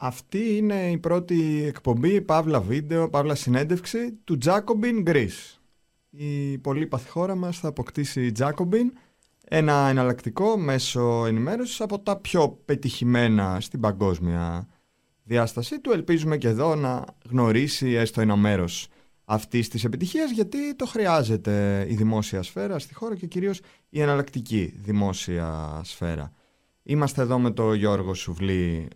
Αυτή είναι η πρώτη εκπομπή, παύλα βίντεο, παύλα συνέντευξη του Jacobin Greece. Η πολύπαθη χώρα μας θα αποκτήσει Jacobin, ένα εναλλακτικό μέσο ενημέρωσης από τα πιο πετυχημένα στην παγκόσμια διάσταση του. Ελπίζουμε και εδώ να γνωρίσει έστω ένα μέρος αυτής της επιτυχίας γιατί το χρειάζεται η δημόσια σφαίρα στη χώρα και κυρίως η εναλλακτική δημόσια σφαίρα. Είμαστε εδώ με τον Γιώργο Σουβλή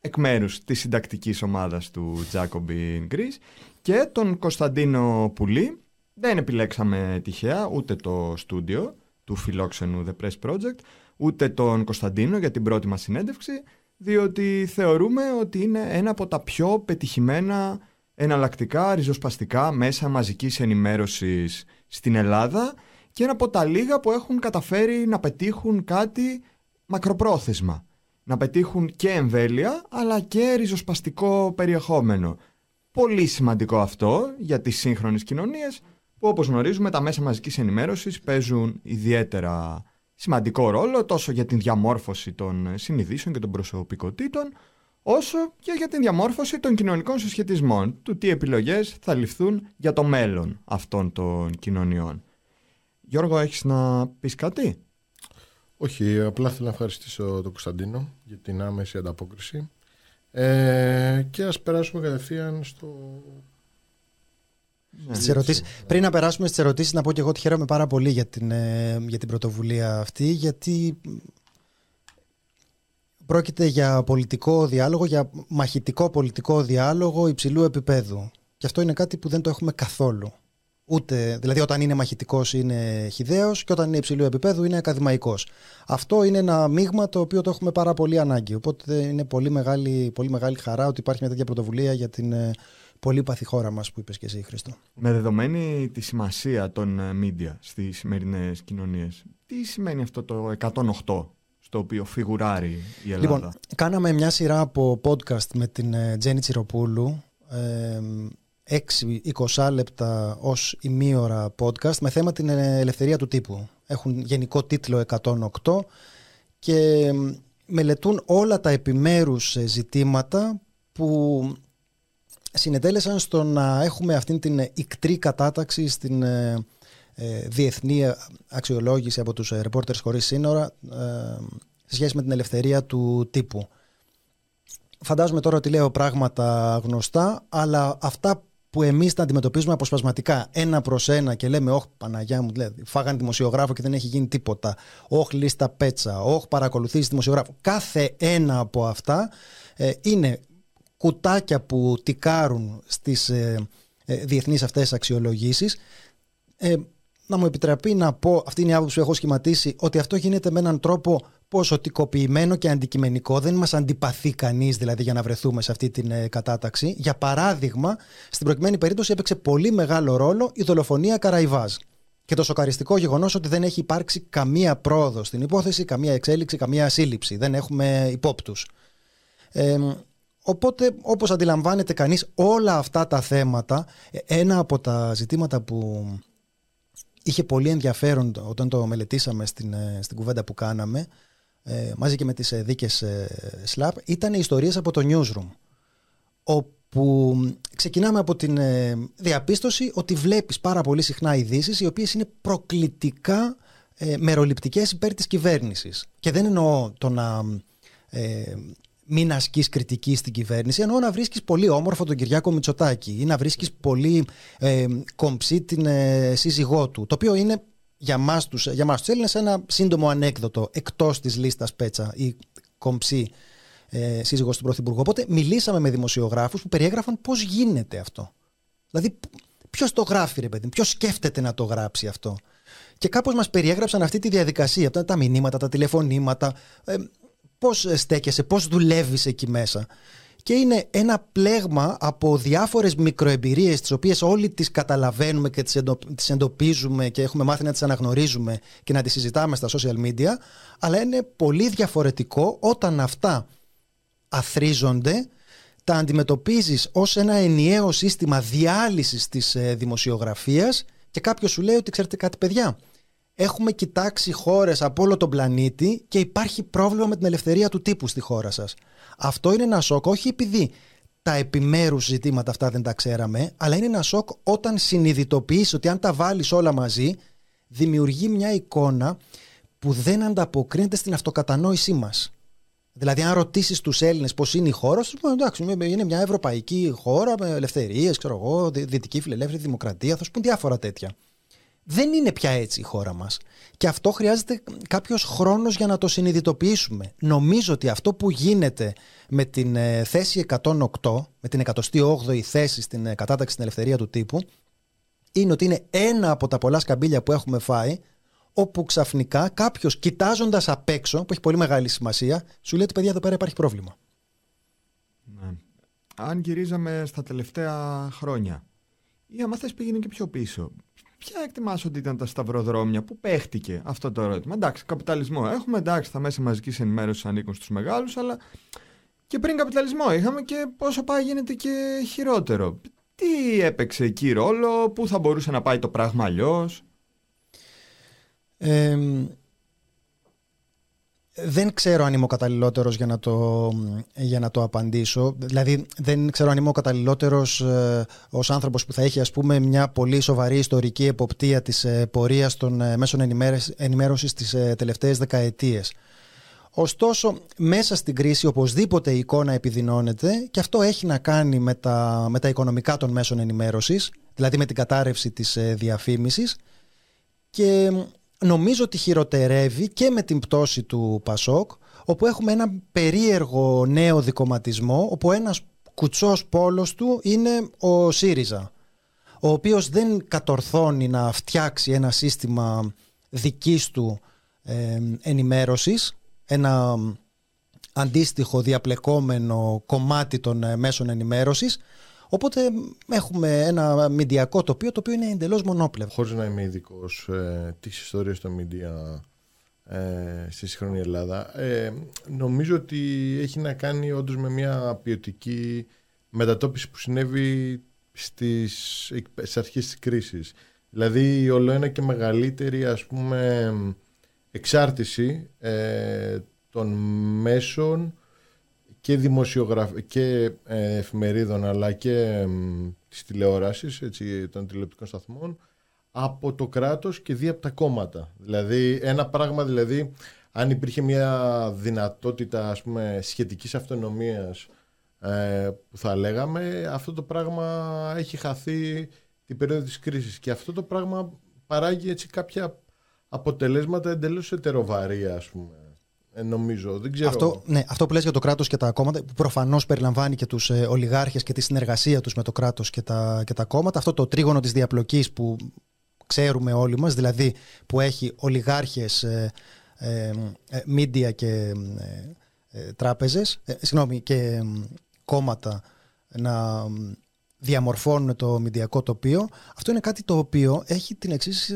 εκ μέρους της συντακτικής ομάδας του Jacobin Greece και τον Κωνσταντίνο Πουλή. Δεν επιλέξαμε τυχαία ούτε το στούντιο του φιλόξενου The Press Project, ούτε τον Κωνσταντίνο για την πρώτη μας συνέντευξη, διότι θεωρούμε ότι είναι ένα από τα πιο πετυχημένα εναλλακτικά ριζοσπαστικά μέσα μαζικής ενημέρωσης στην Ελλάδα και ένα από τα λίγα που έχουν καταφέρει να πετύχουν κάτι μακροπρόθεσμα να πετύχουν και εμβέλεια αλλά και ριζοσπαστικό περιεχόμενο. Πολύ σημαντικό αυτό για τις σύγχρονες κοινωνίες που όπως γνωρίζουμε τα μέσα μαζικής ενημέρωσης παίζουν ιδιαίτερα σημαντικό ρόλο τόσο για την διαμόρφωση των συνειδήσεων και των προσωπικότητων όσο και για την διαμόρφωση των κοινωνικών συσχετισμών, του τι επιλογές θα ληφθούν για το μέλλον αυτών των κοινωνιών. Γιώργο, έχεις να πεις κάτι; Όχι, απλά θέλω να ευχαριστήσω τον Κωνσταντίνο για την άμεση ανταπόκριση. Ε, και ας περάσουμε κατευθείαν στο... Ναι, στις ερωτήσεις. Πριν να περάσουμε στις ερωτήσεις να πω και εγώ ότι χαίρομαι πάρα πολύ για την, ε, για την πρωτοβουλία αυτή γιατί πρόκειται για πολιτικό διάλογο, για μαχητικό πολιτικό διάλογο υψηλού επίπεδου. Και αυτό είναι κάτι που δεν το έχουμε καθόλου. Ούτε, δηλαδή όταν είναι μαχητικός είναι χιδαίο και όταν είναι υψηλού επίπεδου είναι ακαδημαϊκός. Αυτό είναι ένα μείγμα το οποίο το έχουμε πάρα πολύ ανάγκη. Οπότε είναι πολύ μεγάλη, πολύ μεγάλη χαρά ότι υπάρχει μια τέτοια πρωτοβουλία για την ε, πολύπαθη χώρα μας που είπες και εσύ, Χρήστο. Με δεδομένη τη σημασία των media ε, στις σημερινές κοινωνίες, τι σημαίνει αυτό το 108 στο οποίο φιγουράρει η Ελλάδα; Λοιπόν, κάναμε μια σειρά από podcast με την ε, Τζέννη Τσιροπούλου. Ε, 6-20 λεπτά ως ημίωρα podcast με θέμα την ελευθερία του τύπου. Έχουν γενικό τίτλο 108 και μελετούν όλα τα επιμέρους ε, ζητήματα που συνετέλεσαν στο να έχουμε αυτήν την ικτρή κατάταξη στην ε, ε, διεθνή αξιολόγηση από τους Reporters Χωρίς Σύνορα σε σχέση με την ελευθερία του τύπου. Φαντάζομαι τώρα ότι λέω πράγματα γνωστά, αλλά αυτά που εμείς τα αντιμετωπίζουμε αποσπασματικά ένα προς ένα και λέμε, Όχι, Παναγιά μου, δηλαδή, φάγανε δημοσιογράφο και δεν έχει γίνει τίποτα. Όχι, λίστα πέτσα. Όχι, παρακολουθήσει δημοσιογράφο. Κάθε ένα από αυτά ε, είναι κουτάκια που τικάρουν στις ε, ε, διεθνείς αυτές αξιολογήσεις. Ε, να μου επιτραπεί να πω, αυτή είναι η άποψη που έχω σχηματίσει, ότι αυτό γίνεται με έναν τρόπο ποσοτικοποιημένο και αντικειμενικό. Δεν μας αντιπαθεί κανείς δηλαδή για να βρεθούμε σε αυτή την ε, κατάταξη. Για παράδειγμα, στην προκειμένη περίπτωση έπαιξε πολύ μεγάλο ρόλο η δολοφονία Καραϊβάζ. Και το σοκαριστικό γεγονός ότι δεν έχει υπάρξει καμία πρόοδος στην υπόθεση, καμία εξέλιξη, καμία σύλληψη. Δεν έχουμε υπόπτους. Ε, οπότε, όπως αντιλαμβάνεται κανείς, όλα αυτά τα θέματα, ε, ένα από τα ζητήματα που είχε πολύ ενδιαφέρον όταν το μελετήσαμε στην, ε, στην κουβέντα που κάναμε, ε, μαζί και με τις ε, δίκες ε, SLAP ήταν οι ιστορίες από το Newsroom όπου ξεκινάμε από την διαπίστωση ότι βλέπεις πάρα πολύ συχνά ειδήσεις οι οποίες είναι προκλητικά ε, μεροληπτικές υπέρ της κυβέρνησης και δεν εννοώ το να ε, μην ασκείς κριτική στην κυβέρνηση, εννοώ να βρίσκεις πολύ όμορφο τον Κυριάκο Μητσοτάκη ή να βρίσκεις πολύ ε, κομψή την ε, σύζυγό του. Το οποίο είναι για μας τους, για μας τους Έλληνες ένα σύντομο ανέκδοτο εκτός της λίστας Πέτσα ή κομψή ε, σύζυγος του Πρωθυπουργού. Οπότε μιλήσαμε με δημοσιογράφους που περιέγραφαν πώς γίνεται αυτό. Δηλαδή ποιος το γράφει ρε παιδί, ποιος σκέφτεται να το γράψει αυτό. Και κάπως μας περιέγραψαν αυτή τη διαδικασία, τα μηνύματα, τα τηλεφωνήματα, ε, πώς στέκεσαι, πώς δουλεύεις εκεί μέσα και είναι ένα πλέγμα από διάφορες μικροεμπειρίες τις οποίες όλοι τις καταλαβαίνουμε και τις εντοπίζουμε και έχουμε μάθει να τις αναγνωρίζουμε και να τις συζητάμε στα social media αλλά είναι πολύ διαφορετικό όταν αυτά αθρίζονται τα αντιμετωπίζεις ως ένα ενιαίο σύστημα διάλυσης της ε, δημοσιογραφίας και κάποιος σου λέει ότι ξέρετε κάτι παιδιά έχουμε κοιτάξει χώρες από όλο τον πλανήτη και υπάρχει πρόβλημα με την ελευθερία του τύπου στη χώρα σας. Αυτό είναι ένα σοκ, όχι επειδή τα επιμέρους ζητήματα αυτά δεν τα ξέραμε, αλλά είναι ένα σοκ όταν συνειδητοποιείς ότι αν τα βάλεις όλα μαζί, δημιουργεί μια εικόνα που δεν ανταποκρίνεται στην αυτοκατανόησή μας. Δηλαδή, αν ρωτήσεις τους Έλληνες πώς είναι η χώρα, τους πούνε εντάξει, είναι μια ευρωπαϊκή χώρα με ελευθερίες, ξέρω εγώ, δυτική φιλελεύθερη δημοκρατία, θα σου πούν διάφορα τέτοια. Δεν είναι πια έτσι η χώρα μας. Και αυτό χρειάζεται κάποιος χρόνος για να το συνειδητοποιήσουμε. Νομίζω ότι αυτό που γίνεται με την ε, θέση 108, με την 108η θέση στην ε, κατάταξη στην ελευθερία του τύπου, είναι ότι είναι ένα από τα πολλά σκαμπίλια που έχουμε φάει, όπου ξαφνικά κάποιος κοιτάζοντας απ' έξω, που έχει πολύ μεγάλη σημασία, σου λέει ότι παιδιά εδώ πέρα υπάρχει πρόβλημα. Ναι. Αν γυρίζαμε στα τελευταία χρόνια, ή άμα θες πήγαινε και πιο πίσω, ποια εκτιμάς ότι ήταν τα σταυροδρόμια, πού παίχτηκε αυτό το ερώτημα; Εντάξει, καπιταλισμό έχουμε, εντάξει, τα μέσα μαζικής ενημέρωσης ανήκουν στους μεγάλους, αλλά και πριν καπιταλισμό είχαμε και πόσο πάει γίνεται και χειρότερο. Τι έπαιξε εκεί ρόλο, πού θα μπορούσε να πάει το πράγμα αλλιώς; Δεν ξέρω αν είμαι ο καταλληλότερος για να το, για να το απαντήσω. Δηλαδή δεν ξέρω αν είμαι ο καταλληλότερος ε, ως άνθρωπος που θα έχει ας πούμε μια πολύ σοβαρή ιστορική εποπτεία της ε, πορείας των ε, μέσων ενημέρωσης τις ε, τελευταίες δεκαετίες. Ωστόσο, μέσα στην κρίση οπωσδήποτε η εικόνα επιδεινώνεται και αυτό έχει να κάνει με τα, με τα οικονομικά των μέσων ενημέρωσης, δηλαδή με την κατάρρευση της ε, διαφήμισης και νομίζω ότι χειροτερεύει και με την πτώση του Πασόκ, όπου έχουμε ένα περίεργο νέο δικοματισμό, όπου ένας κουτσός πόλος του είναι ο ΣΥΡΙΖΑ, ο οποίος δεν κατορθώνει να φτιάξει ένα σύστημα δικής του ε, ενημέρωσης, ένα αντίστοιχο διαπλεκόμενο κομμάτι των ε, μέσων ενημέρωσης Οπότε έχουμε ένα μηντιακό τοπίο το οποίο είναι εντελώς μονόπλευρο. Χωρίς να είμαι ειδικός ε, της ιστορίας των μηντία ε, στη σύγχρονη Ελλάδα, ε, νομίζω ότι έχει να κάνει όντως με μια ποιοτική μετατόπιση που συνέβη στις, στις αρχές της κρίσης. Δηλαδή η ολοένα και μεγαλύτερη ας πούμε εξάρτηση ε, των μέσων και, δημοσιογραφ... και ε, εφημερίδων αλλά και ε, της τηλεόρασης, έτσι, των τηλεοπτικών σταθμών από το κράτος και δι' από τα κόμματα. Δηλαδή ένα πράγμα δηλαδή αν υπήρχε μια δυνατότητα ας πούμε σχετικής αυτονομίας ε, που θα λέγαμε αυτό το πράγμα έχει χαθεί την περίοδο της κρίσης και αυτό το πράγμα παράγει έτσι κάποια αποτελέσματα εντελώς ετεροβαρία ας πούμε ε, νομίζω. Δεν ξέρω. Αυτό, ναι, αυτό που λες για το κράτος και τα κόμματα, που προφανώς περιλαμβάνει και τους ε, ολιγάρχες και τη συνεργασία τους με το κράτος και τα, και τα κόμματα, αυτό το τρίγωνο της διαπλοκής που ξέρουμε όλοι μας, δηλαδή που έχει ολιγάρχες, ε, ε, ε και ε, τράπεζες, συγγνώμη, και κόμματα να διαμορφώνουν το μηντιακό τοπίο, αυτό είναι κάτι το οποίο έχει την εξής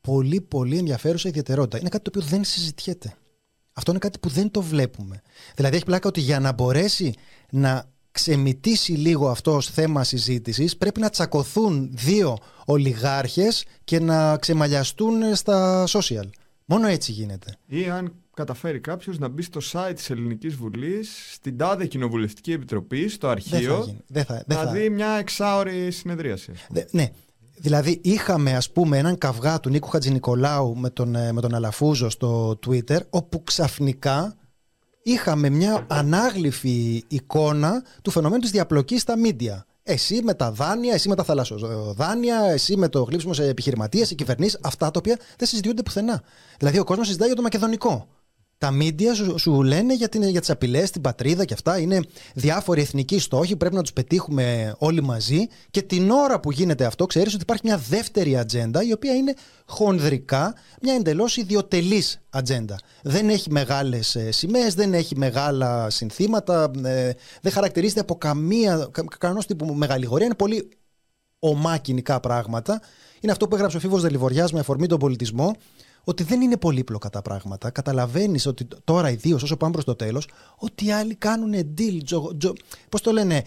πολύ πολύ ενδιαφέρουσα ιδιαιτερότητα. Είναι κάτι το οποίο δεν συζητιέται. Αυτό είναι κάτι που δεν το βλέπουμε. Δηλαδή έχει πλάκα ότι για να μπορέσει να ξεμητήσει λίγο αυτό ως θέμα συζήτησης πρέπει να τσακωθούν δύο ολιγάρχες και να ξεμαλιαστούν στα social. Μόνο έτσι γίνεται. Ή αν καταφέρει κάποιος να μπει στο site της Ελληνικής Βουλής, στην τάδε κοινοβουλευτική επιτροπή, στο αρχείο, δεν θα, δεν θα, να δει μια εξάωρη συνεδρίαση. ναι. Δηλαδή είχαμε ας πούμε έναν καυγά του Νίκου Χατζηνικολάου με τον, ε, με τον Αλαφούζο στο Twitter όπου ξαφνικά είχαμε μια ανάγλυφη εικόνα του φαινομένου της διαπλοκής στα μίντια. Εσύ με τα δάνεια, εσύ με τα θαλασσοδάνεια, εσύ με το γλύψιμο σε επιχειρηματίες, οι κυβερνήσεις, αυτά τα οποία δεν συζητιούνται πουθενά. Δηλαδή ο κόσμος συζητάει για το μακεδονικό. Τα μίντια σου, σου λένε για, την, για τις απειλές στην πατρίδα και αυτά. Είναι διάφοροι εθνικοί στόχοι, πρέπει να τους πετύχουμε όλοι μαζί. Και την ώρα που γίνεται αυτό, ξέρεις ότι υπάρχει μια δεύτερη ατζέντα, η οποία είναι χονδρικά μια εντελώς ιδιωτελής ατζέντα. Δεν έχει μεγάλες ε, σημαίες, δεν έχει μεγάλα συνθήματα, ε, δεν χαρακτηρίζεται από καμία, κανένας τύπου μεγαληγορία. Είναι πολύ ομά κοινικά πράγματα. Είναι αυτό που έγραψε ο Φίβος Δελιβοριάς με αφορμή τον πολιτισμό ότι δεν είναι πολύπλοκα τα πράγματα. Καταλαβαίνεις ότι τώρα, ιδίως όσο πάμε προς το τέλος, ότι οι άλλοι κάνουν deal. Πώς το λένε,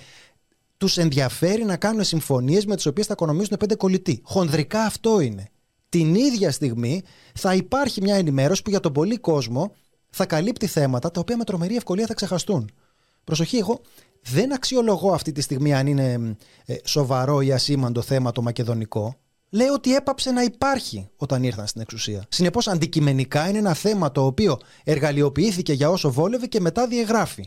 τους ενδιαφέρει να κάνουν συμφωνίες με τις οποίες θα οικονομήσουν πέντε κολλητοί. Χονδρικά αυτό είναι. την ίδια στιγμή θα υπάρχει μια ενημέρωση που για τον πολύ κόσμο θα καλύπτει θέματα τα οποία με τρομερή ευκολία θα ξεχαστούν. Προσοχή, εγώ δεν αξιολογώ αυτή τη στιγμή αν είναι ε, σοβαρό ή ασήμαντο θέμα το μακεδονικό. Λέω ότι έπαψε να υπάρχει όταν ήρθαν στην εξουσία. Συνεπώς, αντικειμενικά είναι ένα θέμα το οποίο εργαλειοποιήθηκε για όσο βόλευε και μετά διαγράφει.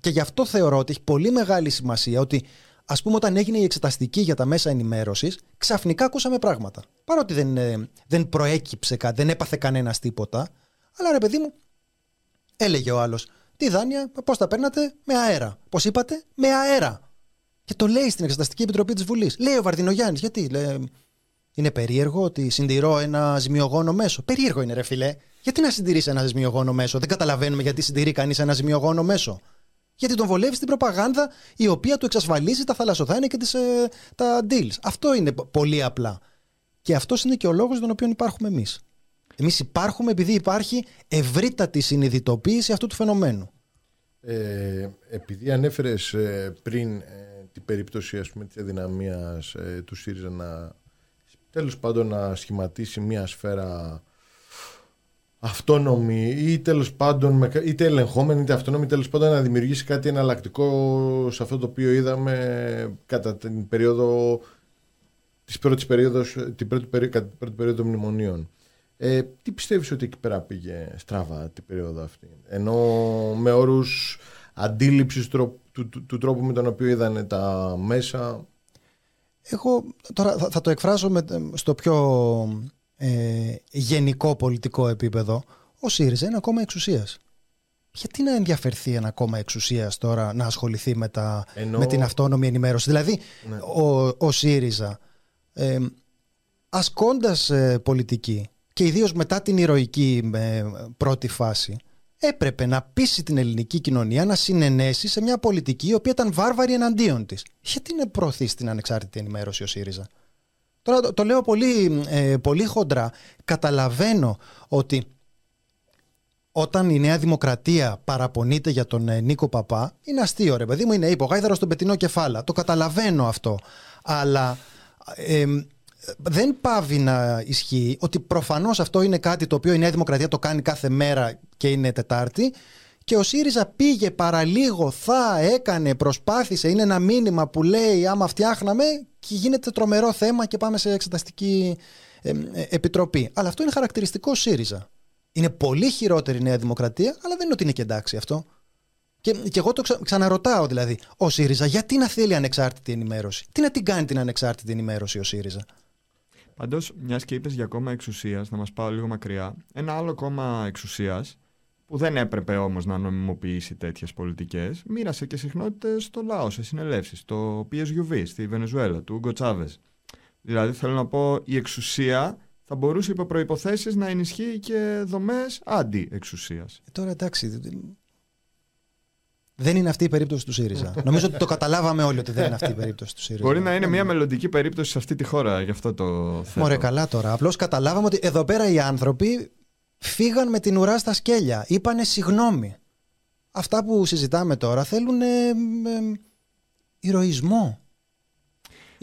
Και γι' αυτό θεωρώ ότι έχει πολύ μεγάλη σημασία ότι, ας πούμε, όταν έγινε η εξεταστική για τα μέσα ενημέρωσης, ξαφνικά ακούσαμε πράγματα. Παρότι δεν, ε, δεν προέκυψε κάτι, δεν έπαθε κανένας τίποτα. Αλλά ρε παιδί μου, έλεγε ο άλλος, τι δάνεια, πώς τα παίρνατε, με αέρα. Πώς είπατε, με αέρα. Και το λέει στην Εξεταστική Επιτροπή της Βουλής. Λέει ο Βαρδινογιάννης, γιατί λέει, είναι περίεργο ότι συντηρώ ένα ζημιογόνο μέσο. Περίεργο είναι, ρε φιλέ. Γιατί να συντηρείς ένα ζημιογόνο μέσο; Δεν καταλαβαίνουμε γιατί συντηρεί κανείς ένα ζημιογόνο μέσο. Γιατί τον βολεύει στην προπαγάνδα η οποία του εξασφαλίζει τα θαλασσοδάνεια και τις, ε, τα deals. Αυτό είναι πολύ απλά. Και αυτός είναι και ο λόγος τον οποίο υπάρχουμε εμείς. Εμείς υπάρχουμε επειδή υπάρχει ευρύτατη συνειδητοποίηση αυτού του φαινομένου. Ε, επειδή ανέφερες ε, πριν ε, την περίπτωση ας πούμε, της αδυναμίας ε, του ΣΥΡΙΖΑ να τέλος πάντων να σχηματίσει μια σφαίρα αυτόνομη ή τέλος πάντων είτε ελεγχόμενη είτε αυτόνομη τέλος πάντων να δημιουργήσει κάτι εναλλακτικό σε αυτό το οποίο είδαμε κατά την περίοδο της πρώτης περίοδος, την πρώτη, κατά την πρώτη περίοδο μνημονίων. Ε, τι πιστεύεις ότι εκεί πέρα πήγε στράβα την περίοδο αυτή; Ενώ με όρους αντίληψης του, του, τρόπου με τον οποίο είδανε τα μέσα. Εγώ τώρα θα, το εκφράσω με, στο πιο ε, γενικό πολιτικό επίπεδο. Ο ΣΥΡΙΖΑ είναι ακόμα εξουσίας. Γιατί να ενδιαφερθεί ένα κόμμα εξουσίας τώρα να ασχοληθεί με, τα, με την αυτόνομη ενημέρωση; Δηλαδή, ναι. ο, ο ΣΥΡΙΖΑ ε, ασκώντας ε, πολιτική και ιδίως μετά την ηρωική ε, πρώτη φάση έπρεπε να πείσει την ελληνική κοινωνία να συνενέσει σε μια πολιτική η οποία ήταν βάρβαρη εναντίον της. Γιατί να προωθεί την ανεξάρτητη ενημέρωση ο ΣΥΡΙΖΑ; Τώρα το, λέω πολύ, ε, πολύ χοντρά. Καταλαβαίνω ότι όταν η Νέα Δημοκρατία παραπονείται για τον ε, Νίκο Παπά, είναι αστείο ρε παιδί μου, είναι υπογάιδαρο στον πετεινό κεφάλα. Το καταλαβαίνω αυτό. Αλλά δεν πάβει να ισχύει ότι προφανώς αυτό είναι κάτι το οποίο η Νέα Δημοκρατία το κάνει κάθε μέρα και είναι Τετάρτη. Και ο ΣΥΡΙΖΑ πήγε παραλίγο, θα έκανε, προσπάθησε. Είναι ένα μήνυμα που λέει άμα φτιάχναμε και γίνεται τρομερό θέμα και πάμε σε εξεταστική ε, επιτροπή. Αλλά αυτό είναι χαρακτηριστικό ΣΥΡΙΖΑ. Είναι πολύ χειρότερη η Νέα Δημοκρατία, αλλά δεν είναι ότι είναι και εντάξει αυτό. Και, και εγώ το ξα, ξαναρωτάω δηλαδή, ο ΣΥΡΙΖΑ γιατί να θέλει ανεξάρτητη ενημέρωση; Τι να την κάνει την ανεξάρτητη ενημέρωση ο ΣΥΡΙΖΑ; Πάντως, μιας και είπες για κόμμα εξουσίας, να μας πάω λίγο μακριά. Ένα άλλο κόμμα εξουσίας, που δεν έπρεπε όμως να νομιμοποιήσει τέτοιες πολιτικές, μοίρασε και συχνότητες στο λαό, σε συνελεύσεις, το PSUV στη Βενεζουέλα, του Ούγκο Τσάβε. Δηλαδή, θέλω να πω, η εξουσία θα μπορούσε υπό προποθέσει να ενισχύει και δομές αντι-εξουσίας. Ε, τώρα εντάξει, δεν είναι αυτή η περίπτωση του ΣΥΡΙΖΑ. Νομίζω ότι το καταλάβαμε όλοι ότι δεν είναι αυτή η περίπτωση του ΣΥΡΙΖΑ. Μπορεί να είναι μια μελλοντική περίπτωση σε αυτή τη χώρα, γι' αυτό το θέμα. Μωρέ, καλά τώρα. Απλώς καταλάβαμε ότι εδώ πέρα οι άνθρωποι φύγαν με την ουρά στα σκέλια. Είπανε συγγνώμη. Αυτά που συζητάμε τώρα θέλουν ε, ε, ηρωισμό.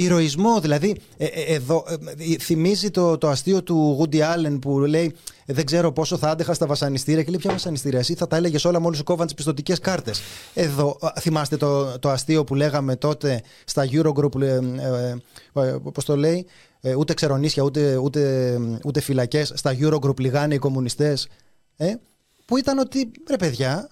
Ηρωισμό, δηλαδή, ε, ε, εδώ, ε, θυμίζει το, το αστείο του Γούντι Άλεν που λέει Δεν ξέρω πόσο θα άντεχα στα βασανιστήρια. Και λέει: Ποια βασανιστήρια, εσύ θα τα έλεγες όλα μόλι σου κόβανς τις πιστοτικές κάρτες. Εδώ, θυμάστε το, το αστείο που λέγαμε τότε στα Eurogroup, ε, ε, πώς το λέει, ούτε ξερονίσια, ούτε, ούτε, ούτε φυλακές. Στα Eurogroup λιγάνε οι κομμουνιστές. Ε, που ήταν ότι, ρε παιδιά,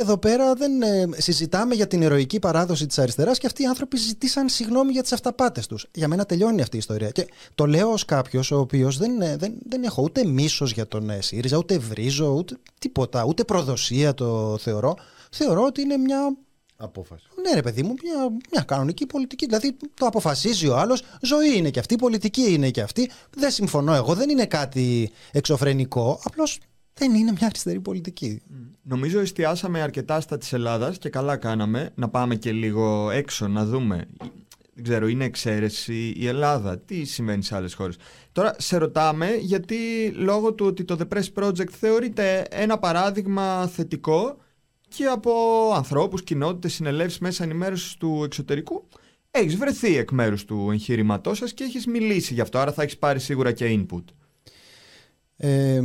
εδώ πέρα δεν ε, συζητάμε για την ηρωική παράδοση της αριστεράς και αυτοί οι άνθρωποι ζητήσαν συγγνώμη για τις αυταπάτες τους. Για μένα τελειώνει αυτή η ιστορία. Και το λέω ως κάποιος ο οποίος δεν, ε, δεν, δεν έχω ούτε μίσος για τον ε, ΣΥΡΙΖΑ, ούτε βρίζω, ούτε τίποτα, ούτε προδοσία το θεωρώ. Θεωρώ ότι είναι μια. Απόφαση. Ναι, ρε παιδί μου, μια, μια κανονική πολιτική. Δηλαδή το αποφασίζει ο άλλος. Ζωή είναι και αυτή, πολιτική είναι και αυτή. Δεν συμφωνώ εγώ, δεν είναι κάτι εξωφρενικό. Απλώς δεν είναι μια αριστερή πολιτική. Νομίζω εστιάσαμε αρκετά στα της Ελλάδας και καλά κάναμε να πάμε και λίγο έξω να δούμε. Δεν ξέρω, είναι εξαίρεση η Ελλάδα; Τι συμβαίνει σε άλλες χώρες; Τώρα σε ρωτάμε γιατί λόγω του ότι το The Press Project θεωρείται ένα παράδειγμα θετικό και από ανθρώπους, κοινότητες, συνελεύσεις μέσα ενημέρωσης του εξωτερικού Έχεις βρεθεί εκ μέρους του εγχείρηματό σας και έχεις μιλήσει γι' αυτό, άρα θα έχεις πάρει σίγουρα και input. Ε,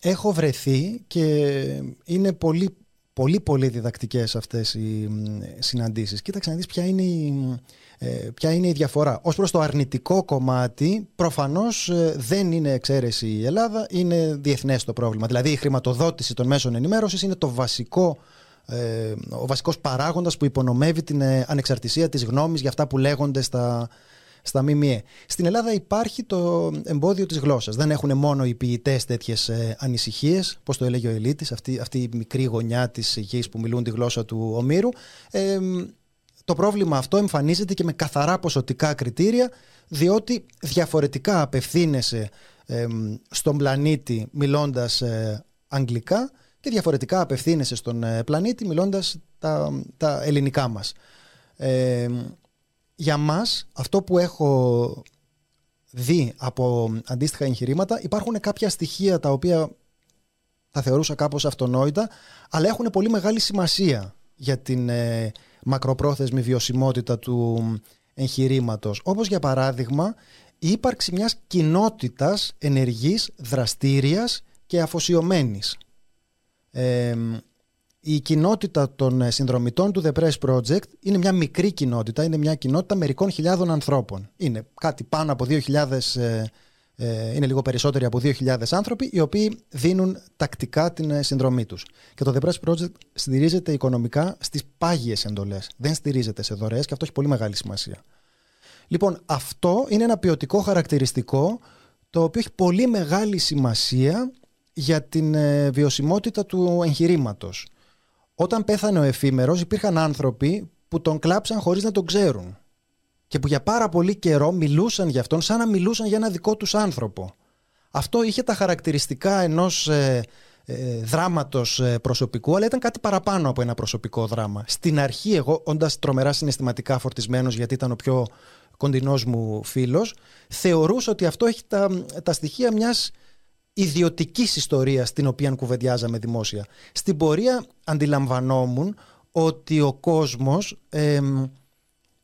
έχω βρεθεί και είναι πολύ πολύ πολύ διδακτικές αυτές οι συναντήσεις. Κοίταξε να δεις ποια είναι η, ε, ποια είναι η διαφορά. Ως προς το αρνητικό κομμάτι, προφανώς ε, δεν είναι εξαίρεση η Ελλάδα, είναι διεθνές το πρόβλημα. Δηλαδή η χρηματοδότηση των μέσων ενημέρωσης είναι το βασικό ε, ο βασικός παράγοντας που υπονομεύει την ανεξαρτησία της γνώμης για αυτά που λέγονται στα, στα ΜΜΕ. Στην Ελλάδα υπάρχει το εμπόδιο της γλώσσας. Δεν έχουν μόνο οι ποιητές τέτοιες ανησυχίες, πώς το έλεγε ο Ελίτης, αυτή, αυτή η μικρή γωνιά της γης που μιλούν τη γλώσσα του Ομήρου. Ε, το πρόβλημα αυτό εμφανίζεται και με καθαρά ποσοτικά κριτήρια, διότι διαφορετικά απευθύνεσαι ε, στον πλανήτη μιλώντας ε, αγγλικά και διαφορετικά απευθύνεσαι στον ε, πλανήτη μιλώντας τα, τα ελληνικά μας. Ε, για μας αυτό που έχω δει από αντίστοιχα εγχειρήματα υπάρχουν κάποια στοιχεία τα οποία θα θεωρούσα κάπως αυτονόητα αλλά έχουν πολύ μεγάλη σημασία για την ε, μακροπρόθεσμη βιωσιμότητα του εγχειρήματος. Όπως για παράδειγμα η ύπαρξη μιας κοινότητας ενεργής, δραστήριας και αφοσιωμένης. Ε, η κοινότητα των ε, συνδρομητών του The Press Project είναι μια μικρή κοινότητα, είναι μια κοινότητα μερικών χιλιάδων ανθρώπων. Είναι κάτι πάνω από 2.000, ε, ε, είναι λίγο περισσότεροι από 2.000 άνθρωποι, οι οποίοι δίνουν τακτικά την συνδρομή τους. Και το The Press Project στηρίζεται οικονομικά στις πάγιες εντολές. Δεν στηρίζεται σε δωρεές και αυτό έχει πολύ μεγάλη σημασία. Λοιπόν, αυτό είναι ένα ποιοτικό χαρακτηριστικό το οποίο έχει πολύ μεγάλη σημασία για την βιωσιμότητα του εγχειρήματος. Όταν πέθανε ο εφήμερος, υπήρχαν άνθρωποι που τον κλάψαν χωρίς να τον ξέρουν. Και που για πάρα πολύ καιρό μιλούσαν για αυτόν σαν να μιλούσαν για ένα δικό τους άνθρωπο. Αυτό είχε τα χαρακτηριστικά ενός ε, ε, δράματος ε, προσωπικού, αλλά ήταν κάτι παραπάνω από ένα προσωπικό δράμα. Στην αρχή, εγώ, όντας τρομερά συναισθηματικά φορτισμένος, γιατί ήταν ο πιο κοντινός μου φίλος, θεωρούσα ότι αυτό έχει τα, τα στοιχεία μιας ιδιωτικής ιστορίας την οποία κουβεντιάζαμε δημόσια. Στην πορεία αντιλαμβανόμουν ότι ο κόσμος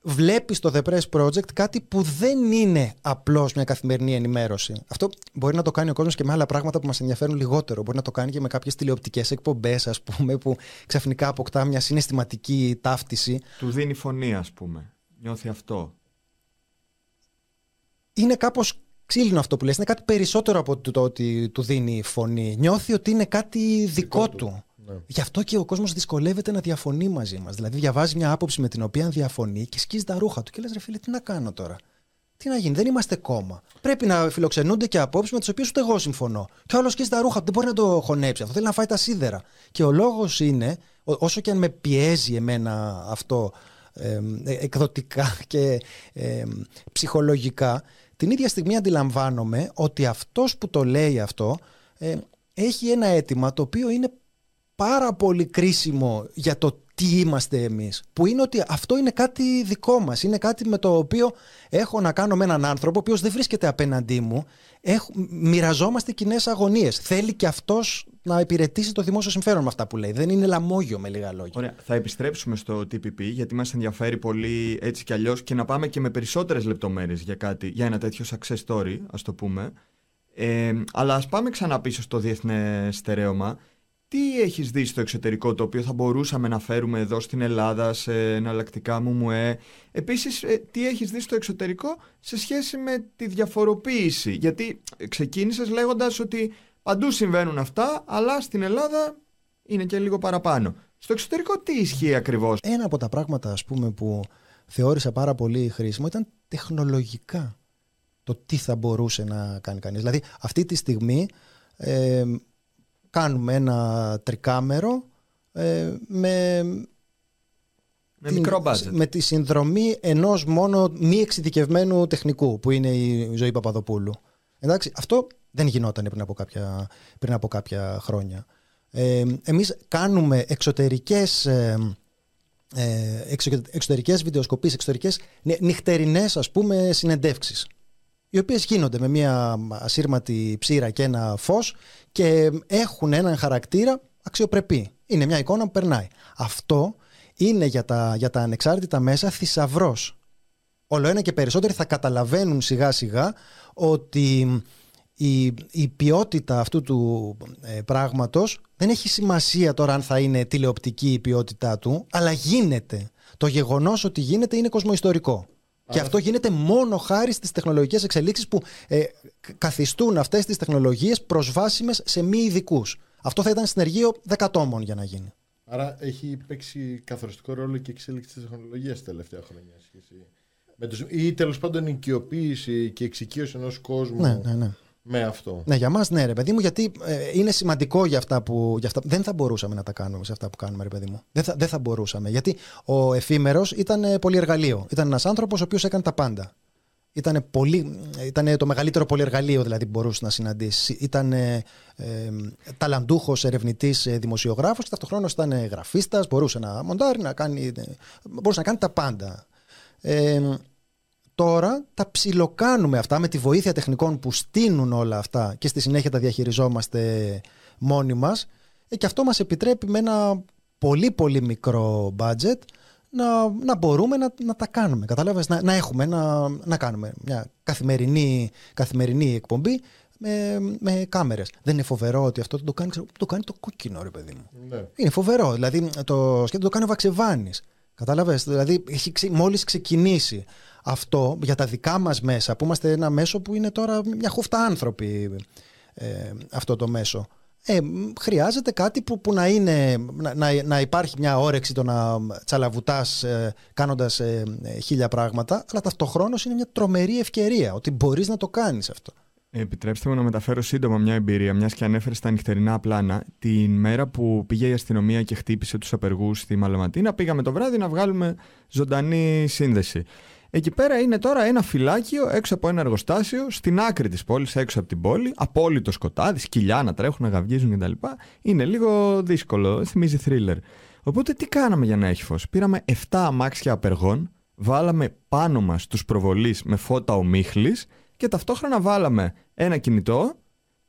βλέπει στο The Press Project κάτι που δεν είναι απλώς μια καθημερινή ενημέρωση. Αυτό μπορεί να το κάνει ο κόσμος και με άλλα πράγματα που μας ενδιαφέρουν λιγότερο. Μπορεί να το κάνει και με κάποιες τηλεοπτικές εκπομπές, ας πούμε, που ξαφνικά αποκτά μια συναισθηματική ταύτιση. Του δίνει φωνή, ας πούμε. Νιώθει αυτό. Είναι κάπως ξύλινο αυτό που λες, είναι κάτι περισσότερο από το ότι του δίνει φωνή. Νιώθει ότι είναι κάτι δικό, του. Ναι. Γι' αυτό και ο κόσμος δυσκολεύεται να διαφωνεί μαζί μας. Δηλαδή, διαβάζει μια άποψη με την οποία διαφωνεί και σκίζει τα ρούχα του και λες: Ρε φίλε, τι να κάνω τώρα; Τι να γίνει, δεν είμαστε κόμμα. Πρέπει να φιλοξενούνται και απόψεις με τις οποίες ούτε εγώ συμφωνώ. Και όλο σκίζει τα ρούχα του, δεν μπορεί να το χωνέψει. Αυτό θέλει να φάει τα σίδερα. Και ο λόγος είναι, όσο και αν με πιέζει εμένα αυτό ε, εκδοτικά και ε, ψυχολογικά, την ίδια στιγμή αντιλαμβάνομαι ότι αυτός που το λέει αυτό ε, έχει ένα αίτημα το οποίο είναι πάρα πολύ κρίσιμο για το τι είμαστε εμείς. Που είναι ότι αυτό είναι κάτι δικό μας. Είναι κάτι με το οποίο έχω να κάνω με έναν άνθρωπο ο οποίος δεν βρίσκεται απέναντί μου. Έχω, μοιραζόμαστε κοινές αγωνίες. Θέλει και αυτός να υπηρετήσει το δημόσιο συμφέρον με αυτά που λέει. Δεν είναι λαμόγιο με λίγα λόγια. Ωραία. Θα επιστρέψουμε στο TPP γιατί μας ενδιαφέρει πολύ έτσι κι αλλιώς και να πάμε και με περισσότερες λεπτομέρειες για κάτι, για ένα τέτοιο success story, ας το πούμε. Ε, αλλά ας πάμε ξανά πίσω στο διεθνές στερέωμα τι έχεις δει στο εξωτερικό το οποίο θα μπορούσαμε να φέρουμε εδώ στην Ελλάδα σε εναλλακτικά μουμουέ. Επίσης, ε, τι έχεις δει στο εξωτερικό σε σχέση με τη διαφοροποίηση; Γιατί ξεκίνησες λέγοντας ότι παντού συμβαίνουν αυτά, αλλά στην Ελλάδα είναι και λίγο παραπάνω. Στο εξωτερικό τι ισχύει ακριβώς; Ένα από τα πράγματα ας πούμε που θεώρησα πάρα πολύ χρήσιμο ήταν τεχνολογικά το τι θα μπορούσε να κάνει κανείς. Δηλαδή αυτή τη στιγμή ε, κάνουμε ένα τρικάμερο ε, με, με, μικρό με τη συνδρομή ενός μόνο μη εξειδικευμένου τεχνικού που είναι η Ζωή Παπαδοπούλου. Εντάξει, αυτό δεν γινόταν πριν από κάποια, πριν από κάποια χρόνια. Ε, εμείς κάνουμε εξωτερικές, ε, ε εξωτερικές βιντεοσκοπήσεις, εξωτερικές νυχτερινές ας πούμε συνεντεύξεις οι οποίες γίνονται με μια ασύρματη ψήρα και ένα φως και έχουν έναν χαρακτήρα αξιοπρεπή. Είναι μια εικόνα που περνάει. Αυτό είναι για τα, για τα ανεξάρτητα μέσα θησαυρός. όλο ένα και περισσότεροι θα καταλαβαίνουν σιγά σιγά ότι η, η ποιότητα αυτού του ε, πράγματος δεν έχει σημασία τώρα αν θα είναι τηλεοπτική η ποιότητά του, αλλά γίνεται. Το γεγονός ότι γίνεται είναι κοσμοϊστορικό. Και αυτό γίνεται μόνο χάρη στις τεχνολογικές εξελίξεις που ε, καθιστούν αυτές τις τεχνολογίες προσβάσιμες σε μη ειδικούς. Αυτό θα ήταν συνεργείο δεκατόμων για να γίνει. Άρα έχει παίξει καθοριστικό ρόλο και η εξέλιξη της τεχνολογίας τα τελευταία χρόνια. Με τους, ή τέλος πάντων η οικειοποίηση και η εξοικείωση ενός κόσμου Ναι, ναι, ναι. Με αυτό. Ναι, για μας ναι, ρε παιδί μου, γιατί ε, είναι σημαντικό για αυτά που. Για αυτά, δεν θα μπορούσαμε να τα κάνουμε σε αυτά που κάνουμε, ρε παιδί μου. Δεν θα, δεν θα μπορούσαμε. Γιατί ο εφήμερος ήταν ε, πολυεργαλείο. Ήταν ένας άνθρωπος ο οποίος έκανε τα πάντα. Ήταν, πολύ, ήταν το μεγαλύτερο πολυεργαλείο δηλαδή που μπορούσες να συναντήσεις. Ήταν ε, ε, ταλαντούχος ερευνητής δημοσιογράφος και ταυτοχρόνως ήταν γραφίστας. Μπορούσε να μοντάρει, να κάνει, ε, μπορούσε να κάνει τα πάντα. Ε, τώρα τα ψιλοκάνουμε αυτά με τη βοήθεια τεχνικών που στείνουν όλα αυτά και στη συνέχεια τα διαχειριζόμαστε μόνοι μας ε, και αυτό μας επιτρέπει με ένα πολύ πολύ μικρό budget να, να μπορούμε να, να τα κάνουμε. Κατάλαβες, να, να έχουμε, να, να κάνουμε μια καθημερινή, καθημερινή εκπομπή με, με κάμερες. Δεν είναι φοβερό ότι αυτό το κάνει, το κάνει το κόκκινο, ρε παιδί μου. Ναι. Είναι φοβερό. Δηλαδή το σκέτο το κάνει ο Βαξεβάνης. Κατάλαβες, δηλαδή έχει ξε, μόλις ξεκινήσει αυτό για τα δικά μας μέσα που είμαστε ένα μέσο που είναι τώρα μια χούφτα άνθρωποι ε, αυτό το μέσο. Ε, χρειάζεται κάτι που, που να, είναι, να, να υπάρχει μια όρεξη το να τσαλαβουτάς ε, κάνοντας ε, χίλια πράγματα αλλά ταυτοχρόνως είναι μια τρομερή ευκαιρία ότι μπορείς να το κάνεις αυτό. Επιτρέψτε μου να μεταφέρω σύντομα μια εμπειρία, μιας και ανέφερες στα νυχτερινά πλάνα. Την μέρα που πήγε η αστυνομία και χτύπησε τους απεργούς στη Μαλαματίνα, πήγαμε το βράδυ να βγάλουμε ζωντανή σύνδεση. Εκεί πέρα είναι τώρα ένα φυλάκιο έξω από ένα εργοστάσιο, στην άκρη της πόλης, έξω από την πόλη. Απόλυτο σκοτάδι, σκυλιά να τρέχουν, να γαυγίζουν κτλ. Είναι λίγο δύσκολο, θυμίζει θρίλερ. Οπότε τι κάναμε για να έχει φως; Πήραμε 7 αμάξια απεργών, βάλαμε πάνω μας τους προβολείς με φώτα ομίχλης και ταυτόχρονα βάλαμε ένα κινητό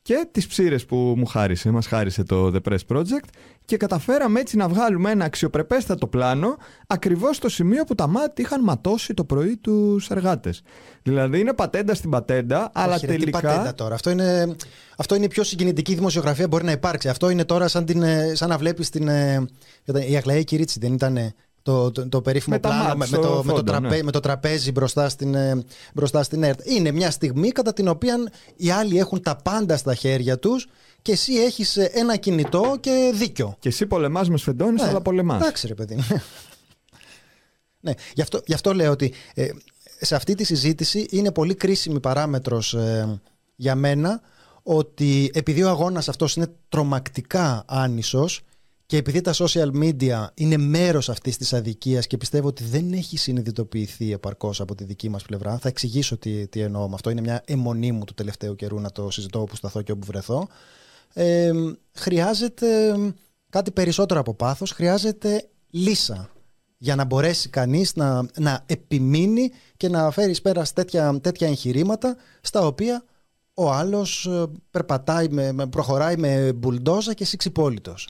και τις ψήρες που μου χάρισε, μας χάρισε το The Press Project και καταφέραμε έτσι να βγάλουμε ένα αξιοπρεπέστατο πλάνο ακριβώς στο σημείο που τα μάτια είχαν ματώσει το πρωί τους εργάτες. Δηλαδή είναι πατέντα στην πατέντα, αλλά Όχι, ρε, τι τελικά... πατέντα τώρα. Αυτό είναι, αυτό είναι η πιο συγκινητική δημοσιογραφία μπορεί να υπάρξει. Αυτό είναι τώρα σαν, την, ε, σαν να βλέπεις την... ε, Η Αγλαία Κυρίτσι δεν ήταν το, το, το περίφημο Με τα πλάνο μάτς με, στο το, με, το φόντο, τραπέ, ναι. με το τραπέζι μπροστά στην, ε, μπροστά στην ΕΡΤ. Είναι μια στιγμή κατά την οποία οι άλλοι έχουν τα πάντα στα χέρια τους και εσύ έχεις ε, ένα κινητό και δίκιο. Και εσύ πολεμάς με σφεντώνεις, Ναι, αλλά πολεμάς. Εντάξει, ρε παιδί. μου. ναι, γι' αυτό, γι' αυτό λέω ότι ε, σε αυτή τη συζήτηση είναι πολύ κρίσιμη παράμετρος ε, για μένα ότι επειδή ο αγώνας αυτός είναι τρομακτικά άνισος και επειδή τα social media είναι μέρος αυτής της αδικίας και πιστεύω ότι δεν έχει συνειδητοποιηθεί επαρκώς από τη δική μας πλευρά, θα εξηγήσω τι, τι εννοώ με αυτό, είναι μια αιμονή μου του τελευταίου καιρού να το συζητώ όπου σταθώ και όπου βρεθώ, ε, χρειάζεται κάτι περισσότερο από πάθος, χρειάζεται λύσα για να μπορέσει κανείς να, να επιμείνει και να φέρει πέρας τέτοια, τέτοια εγχειρήματα στα οποία ο άλλος ε, περπατάει, με, με- προχωράει με μπουλντόζα και εσύ ξυπόλυτος.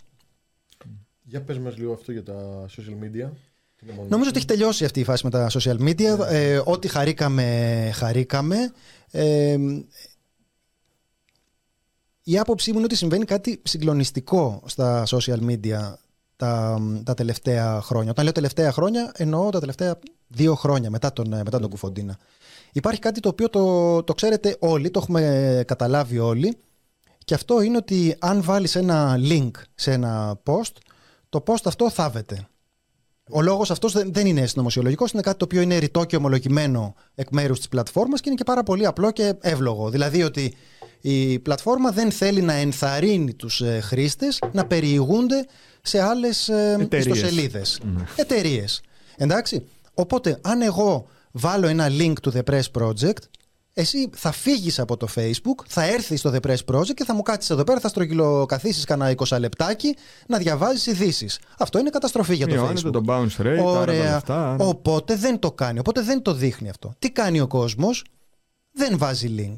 Για πες μας λίγο αυτό για τα social media. Την αιμονή Νομίζω σου. ότι έχει τελειώσει αυτή η φάση με τα social media. Ε, ό,τι χαρήκαμε, χαρήκαμε. Ε, η άποψή μου είναι ότι συμβαίνει κάτι συγκλονιστικό στα social media τα, τα τελευταία χρόνια. Όταν λέω τελευταία χρόνια, εννοώ τα τελευταία δύο χρόνια μετά τον, μετά τον Κουφοντίνα. Υπάρχει κάτι το οποίο το, το ξέρετε όλοι, το έχουμε καταλάβει όλοι και αυτό είναι ότι αν βάλεις ένα link σε ένα post, το post αυτό θάβεται. Ο λόγος αυτός δεν, δεν είναι συνωμοσιολογικός, είναι κάτι το οποίο είναι ρητό και ομολογημένο εκ μέρους της πλατφόρμας και είναι και πάρα πολύ απλό και εύλογο. Δηλαδή ότι η πλατφόρμα δεν θέλει να ενθαρρύνει τους ε, χρήστες να περιηγούνται σε άλλες ε, Εταιρείες. ιστοσελίδες. Εταιρείες. Εντάξει. Οπότε, αν εγώ βάλω ένα link του The Press Project, εσύ θα φύγεις από το Facebook, θα έρθεις στο The Press Project και θα μου κάτσει εδώ πέρα, θα στρογγυλοκαθίσεις κανένα 20 λεπτάκι να διαβάζεις ειδήσεις. Αυτό είναι καταστροφή για το Μειώνεται Facebook. το bounce rate, άρα τα Ωραία. λεφτά. άρα- Οπότε δεν το κάνει. Οπότε δεν το δείχνει αυτό. Τι κάνει ο κόσμος, δεν βάζει link.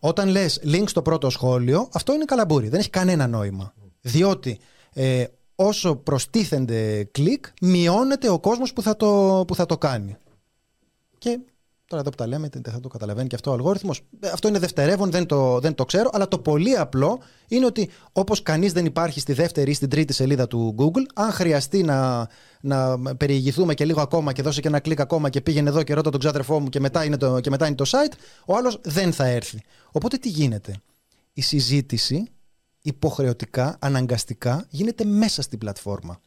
Όταν λες link στο πρώτο σχόλιο, αυτό είναι καλαμπούρι. Δεν έχει κανένα νόημα. Διότι ε, όσο προστίθενται κλικ, μειώνεται ο κόσμος που, θα το- που θα το κάνει. Και Τώρα εδώ που τα λέμε δεν θα το καταλαβαίνει και αυτό ο αλγόριθμος. Αυτό είναι δευτερεύον, δεν το, δεν το ξέρω. Αλλά το πολύ απλό είναι ότι όπως κανείς δεν υπάρχει στη δεύτερη ή στην τρίτη σελίδα του Google, αν χρειαστεί να, να περιηγηθούμε και λίγο ακόμα και δώσει και ένα κλικ ακόμα και πήγαινε εδώ και ρώτα τον ξάδερφό μου και μετά, είναι το, και μετά είναι το site, ο άλλος δεν θα έρθει. Οπότε τι γίνεται; Η συζήτηση υποχρεωτικά, αναγκαστικά γίνεται μέσα στην πλατφόρμα.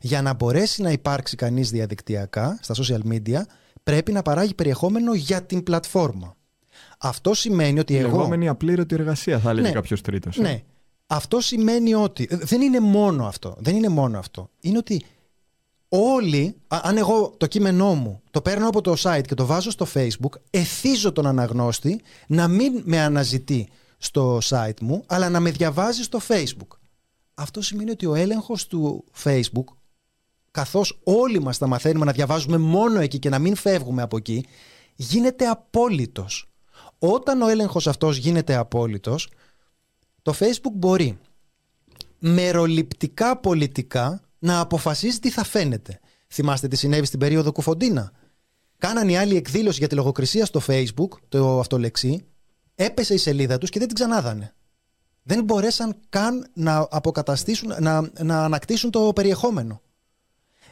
Για να μπορέσει να υπάρξει κανείς διαδικτυακά στα social media πρέπει να παράγει περιεχόμενο για την πλατφόρμα. Αυτό σημαίνει ότι Η εγώ... λεγόμενη απλήρωτη εργασία, θα έλεγε Ναι. κάποιος τρίτος. Ναι. Αυτό σημαίνει ότι. Δεν είναι μόνο αυτό. Δεν είναι μόνο αυτό. Είναι ότι όλοι, α- αν εγώ το κείμενό μου το παίρνω από το site και το βάζω στο facebook, εθίζω τον αναγνώστη να μην με αναζητεί στο site μου, αλλά να με διαβάζει στο facebook. Αυτό σημαίνει ότι ο έλεγχος του facebook, καθώς όλοι μας τα μαθαίνουμε να διαβάζουμε μόνο εκεί και να μην φεύγουμε από εκεί, γίνεται απόλυτος. Όταν ο έλεγχος αυτός γίνεται απόλυτος, το Facebook μπορεί μεροληπτικά πολιτικά να αποφασίζει τι θα φαίνεται. Θυμάστε τι συνέβη στην περίοδο Κουφοντίνα. Κάναν οι άλλοι εκδήλωση για τη λογοκρισία στο Facebook, το αυτολεξί, έπεσε η σελίδα τους και δεν την ξανάδανε. Δεν μπορέσαν καν να αποκαταστήσουν, να, να ανακτήσουν το περιεχόμενο.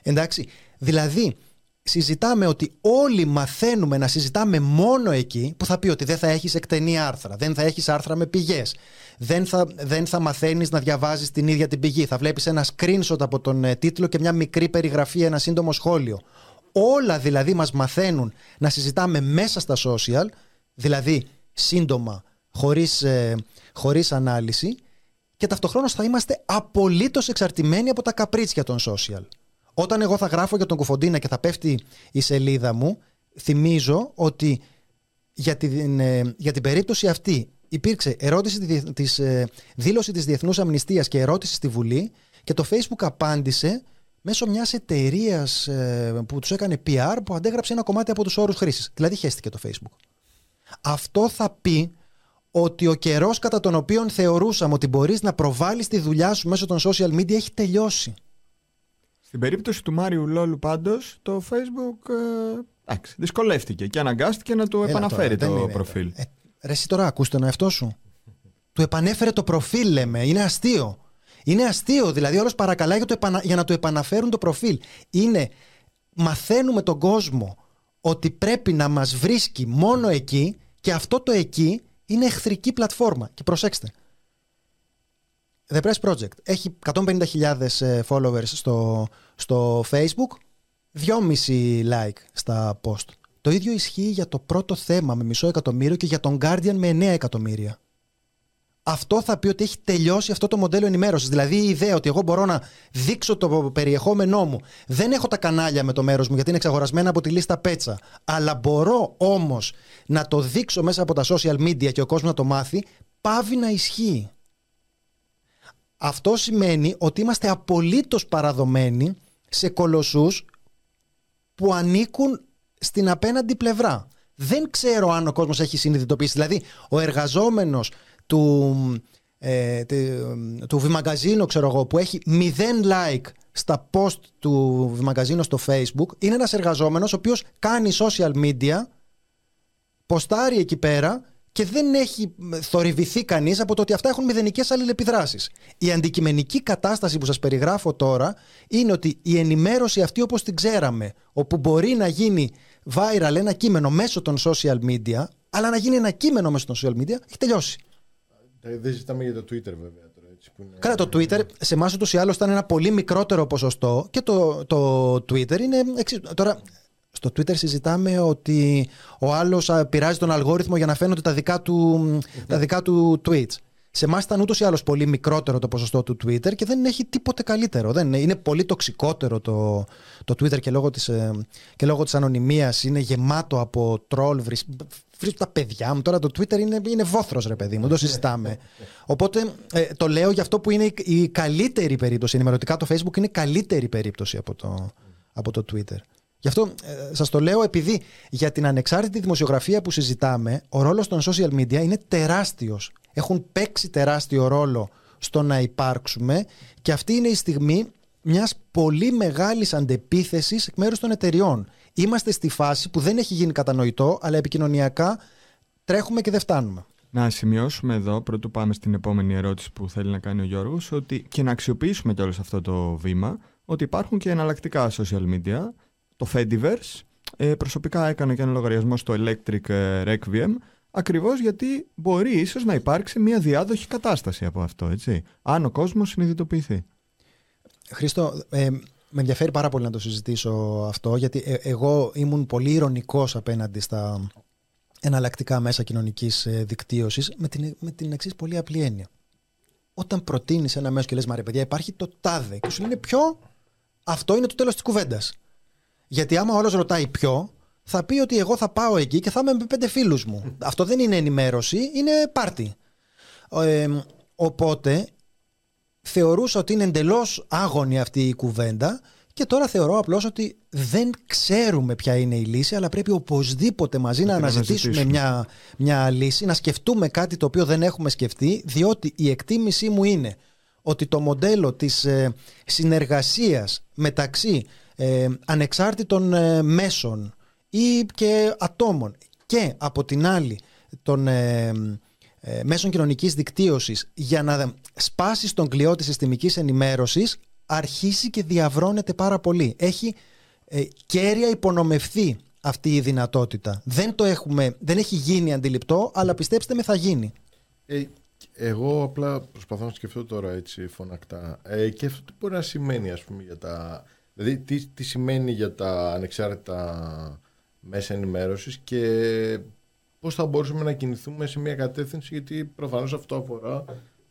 Εντάξει, δηλαδή συζητάμε ότι όλοι μαθαίνουμε να συζητάμε μόνο εκεί που θα πει ότι δεν θα έχεις εκτενή άρθρα, δεν θα έχεις άρθρα με πηγές, δεν θα, δεν θα μαθαίνεις να διαβάζεις την ίδια την πηγή, θα βλέπεις ένα screenshot από τον ε, τίτλο και μια μικρή περιγραφή, ένα σύντομο σχόλιο. Όλα δηλαδή μας μαθαίνουν να συζητάμε μέσα στα social, δηλαδή σύντομα, χωρίς, ε, χωρίς ανάλυση και ταυτοχρόνως θα είμαστε απολύτως εξαρτημένοι από τα καπρίτσια των social. Όταν εγώ θα γράφω για τον Κουφοντίνα και θα πέφτει η σελίδα μου, θυμίζω ότι για την, ε, για την περίπτωση αυτή υπήρξε ερώτηση της, της, ε, δήλωση της Διεθνούς Αμνηστίας και ερώτηση στη Βουλή και το Facebook απάντησε μέσω μιας εταιρείας που τους έκανε PR που αντέγραψε ένα κομμάτι από τους όρους χρήσης. Δηλαδή χέστηκε το Facebook. Αυτό θα πει ότι ο καιρός κατά τον οποίο θεωρούσαμε ότι μπορείς να προβάλλεις τη δουλειά σου μέσω των social media έχει τελειώσει. Στην περίπτωση του Μάριου Λόλου πάντως, το Facebook ε, εντάξει, δυσκολεύτηκε και αναγκάστηκε να του Έλα επαναφέρει τώρα, το δεν είναι- προφίλ. Ε, ρε εσύ τώρα ακούς τον εαυτό σου. Του επανέφερε το προφίλ λέμε. Είναι αστείο. Είναι αστείο. Δηλαδή όλος παρακαλάει για, το επανα- για να του επαναφέρουν το προφίλ. Είναι μαθαίνουμε τον κόσμο ότι πρέπει να μας βρίσκει μόνο εκεί και αυτό το εκεί είναι εχθρική πλατφόρμα. Και προσέξτε. The Press Project έχει 150.000 ε, followers στο, στο Facebook, 2,5 like στα post. Το ίδιο ισχύει για το πρώτο θέμα με μισό εκατομμύριο και για τον Guardian με 9 εκατομμύρια. Αυτό θα πει ότι έχει τελειώσει αυτό το μοντέλο ενημέρωσης. Δηλαδή η ιδέα ότι εγώ μπορώ να δείξω το περιεχόμενό μου. Δεν έχω τα κανάλια με το μέρος μου γιατί είναι εξαγορασμένα από τη λίστα πέτσα. Αλλά μπορώ όμως να το δείξω μέσα από τα social media και ο κόσμος να το μάθει, πάβει να ισχύει. Αυτό σημαίνει ότι είμαστε απολύτως παραδομένοι σε κολοσσούς που ανήκουν στην απέναντι πλευρά. Δεν ξέρω αν ο κόσμος έχει συνειδητοποιήσει. Δηλαδή, ο εργαζόμενος του, ε, τε- του Βιμαγκαζίνο, ξέρω εγώ, που έχει μηδέν like στα post του Βιμαγκαζίνο στο facebook, είναι ένας εργαζόμενος ο οποίος κάνει social media, ποστάρει εκεί πέρα και δεν έχει θορυβηθεί κανείς από το ότι αυτά έχουν μηδενικές αλληλεπιδράσεις. Η αντικειμενική κατάσταση που σας περιγράφω τώρα είναι ότι η ενημέρωση αυτή όπως την ξέραμε, όπου μπορεί να γίνει viral ένα κείμενο μέσω των social media, αλλά να γίνει ένα κείμενο μέσω των social media, έχει τελειώσει. Ε, Δεν συζητάμε για το Twitter βέβαια τώρα. Έτσι, που είναι... Καλά, το Twitter σε εμάς ούτως ή άλλως ήταν ένα πολύ μικρότερο ποσοστό και το, το Twitter είναι. εξι- Τώρα, στο Twitter συζητάμε ότι ο άλλος πειράζει τον αλγόριθμο για να φαίνονται τα δικά του, τα δικά του tweets. Σε εμάς ήταν ούτως ή άλλως πολύ μικρότερο το ποσοστό του Twitter και δεν έχει τίποτε καλύτερο. Δεν είναι, είναι πολύ τοξικότερο το, το Twitter και λόγω της, ε, και λόγω της ανωνυμίας είναι γεμάτο από τρόλ. Βρίσκω τα παιδιά μου. Τώρα το Twitter είναι, είναι βόθρος ρε παιδί μου. Δεν το συζητάμε. Οπότε ε, το λέω για αυτό που είναι η, η καλύτερη περίπτωση. Ενημερωτικά το Facebook είναι καλύτερη περίπτωση από το, από το Twitter. Γι' αυτό ε, σας το λέω επειδή για την ανεξάρτητη δημοσιογραφία που συζητάμε ο ρόλος των social media είναι τεράστιος. Έχουν παίξει τεράστιο ρόλο στο να υπάρξουμε και αυτή είναι η στιγμή μιας πολύ μεγάλης αντεπίθεσης εκ μέρους των εταιριών. Είμαστε στη φάση που δεν έχει γίνει κατανοητό, αλλά επικοινωνιακά τρέχουμε και δεν φτάνουμε. Να σημειώσουμε εδώ, πρωτού πάμε στην επόμενη ερώτηση που θέλει να κάνει ο Γιώργος, ότι και να αξιοποιήσουμε κιόλας αυτό το βήμα, ότι υπάρχουν και εναλλακτικά social media, το Fediverse, ε, προσωπικά έκανα και ένα λογαριασμό στο Electric ε, Requiem, ακριβώς γιατί μπορεί ίσως να υπάρξει μια διάδοχη κατάσταση από αυτό, έτσι, αν ο κόσμος συνειδητοποιηθεί. Χρήστο, ε, με ενδιαφέρει πάρα πολύ να το συζητήσω αυτό, γιατί ε, εγώ ήμουν πολύ ηρωνικός απέναντι στα εναλλακτικά μέσα κοινωνικής ε, δικτύωσης με την, με την εξής πολύ απλή έννοια. Όταν προτείνεις ένα μέσο και λες, Μα ρε παιδιά, υπάρχει το τάδε. Και σου λένε ποιο, αυτό είναι το τέλος της κουβέντας. Γιατί άμα ο άλλος ρωτάει ποιο, θα πει ότι εγώ θα πάω εκεί και θα είμαι με πέντε φίλους μου. Αυτό δεν είναι ενημέρωση, είναι πάρτι. Ε, οπότε θεωρούσα ότι είναι εντελώς άγωνη αυτή η κουβέντα και τώρα θεωρώ απλώς ότι δεν ξέρουμε ποια είναι η λύση, αλλά πρέπει οπωσδήποτε μαζί να αναζητήσουμε μια, μια λύση, να σκεφτούμε κάτι το οποίο δεν έχουμε σκεφτεί, διότι η εκτίμησή μου είναι ότι το μοντέλο της ε, συνεργασίας μεταξύ ε, ανεξάρτητων ε, μέσων ή και ατόμων και από την άλλη των ε, ε, μέσων κοινωνικής δικτύωσης για να σπάσει τον κλειό της συστημικής ενημέρωσης αρχίσει και διαβρώνεται πάρα πολύ. Έχει ε, κέρια υπονομευθεί αυτή η δυνατότητα. Δεν, το έχουμε, δεν έχει γίνει αντιληπτό, αλλά πιστέψτε με θα γίνει. Ε, εγώ απλά προσπαθώ να σκεφτώ τώρα έτσι φωνακτά. Ε, και αυτό τι μπορεί να σημαίνει ας πούμε για τα... Δηλαδή τι, τι σημαίνει για τα ανεξάρτητα μέσα ενημέρωσης και πώς θα μπορούσαμε να κινηθούμε σε μια κατεύθυνση γιατί προφανώς αυτό αφορά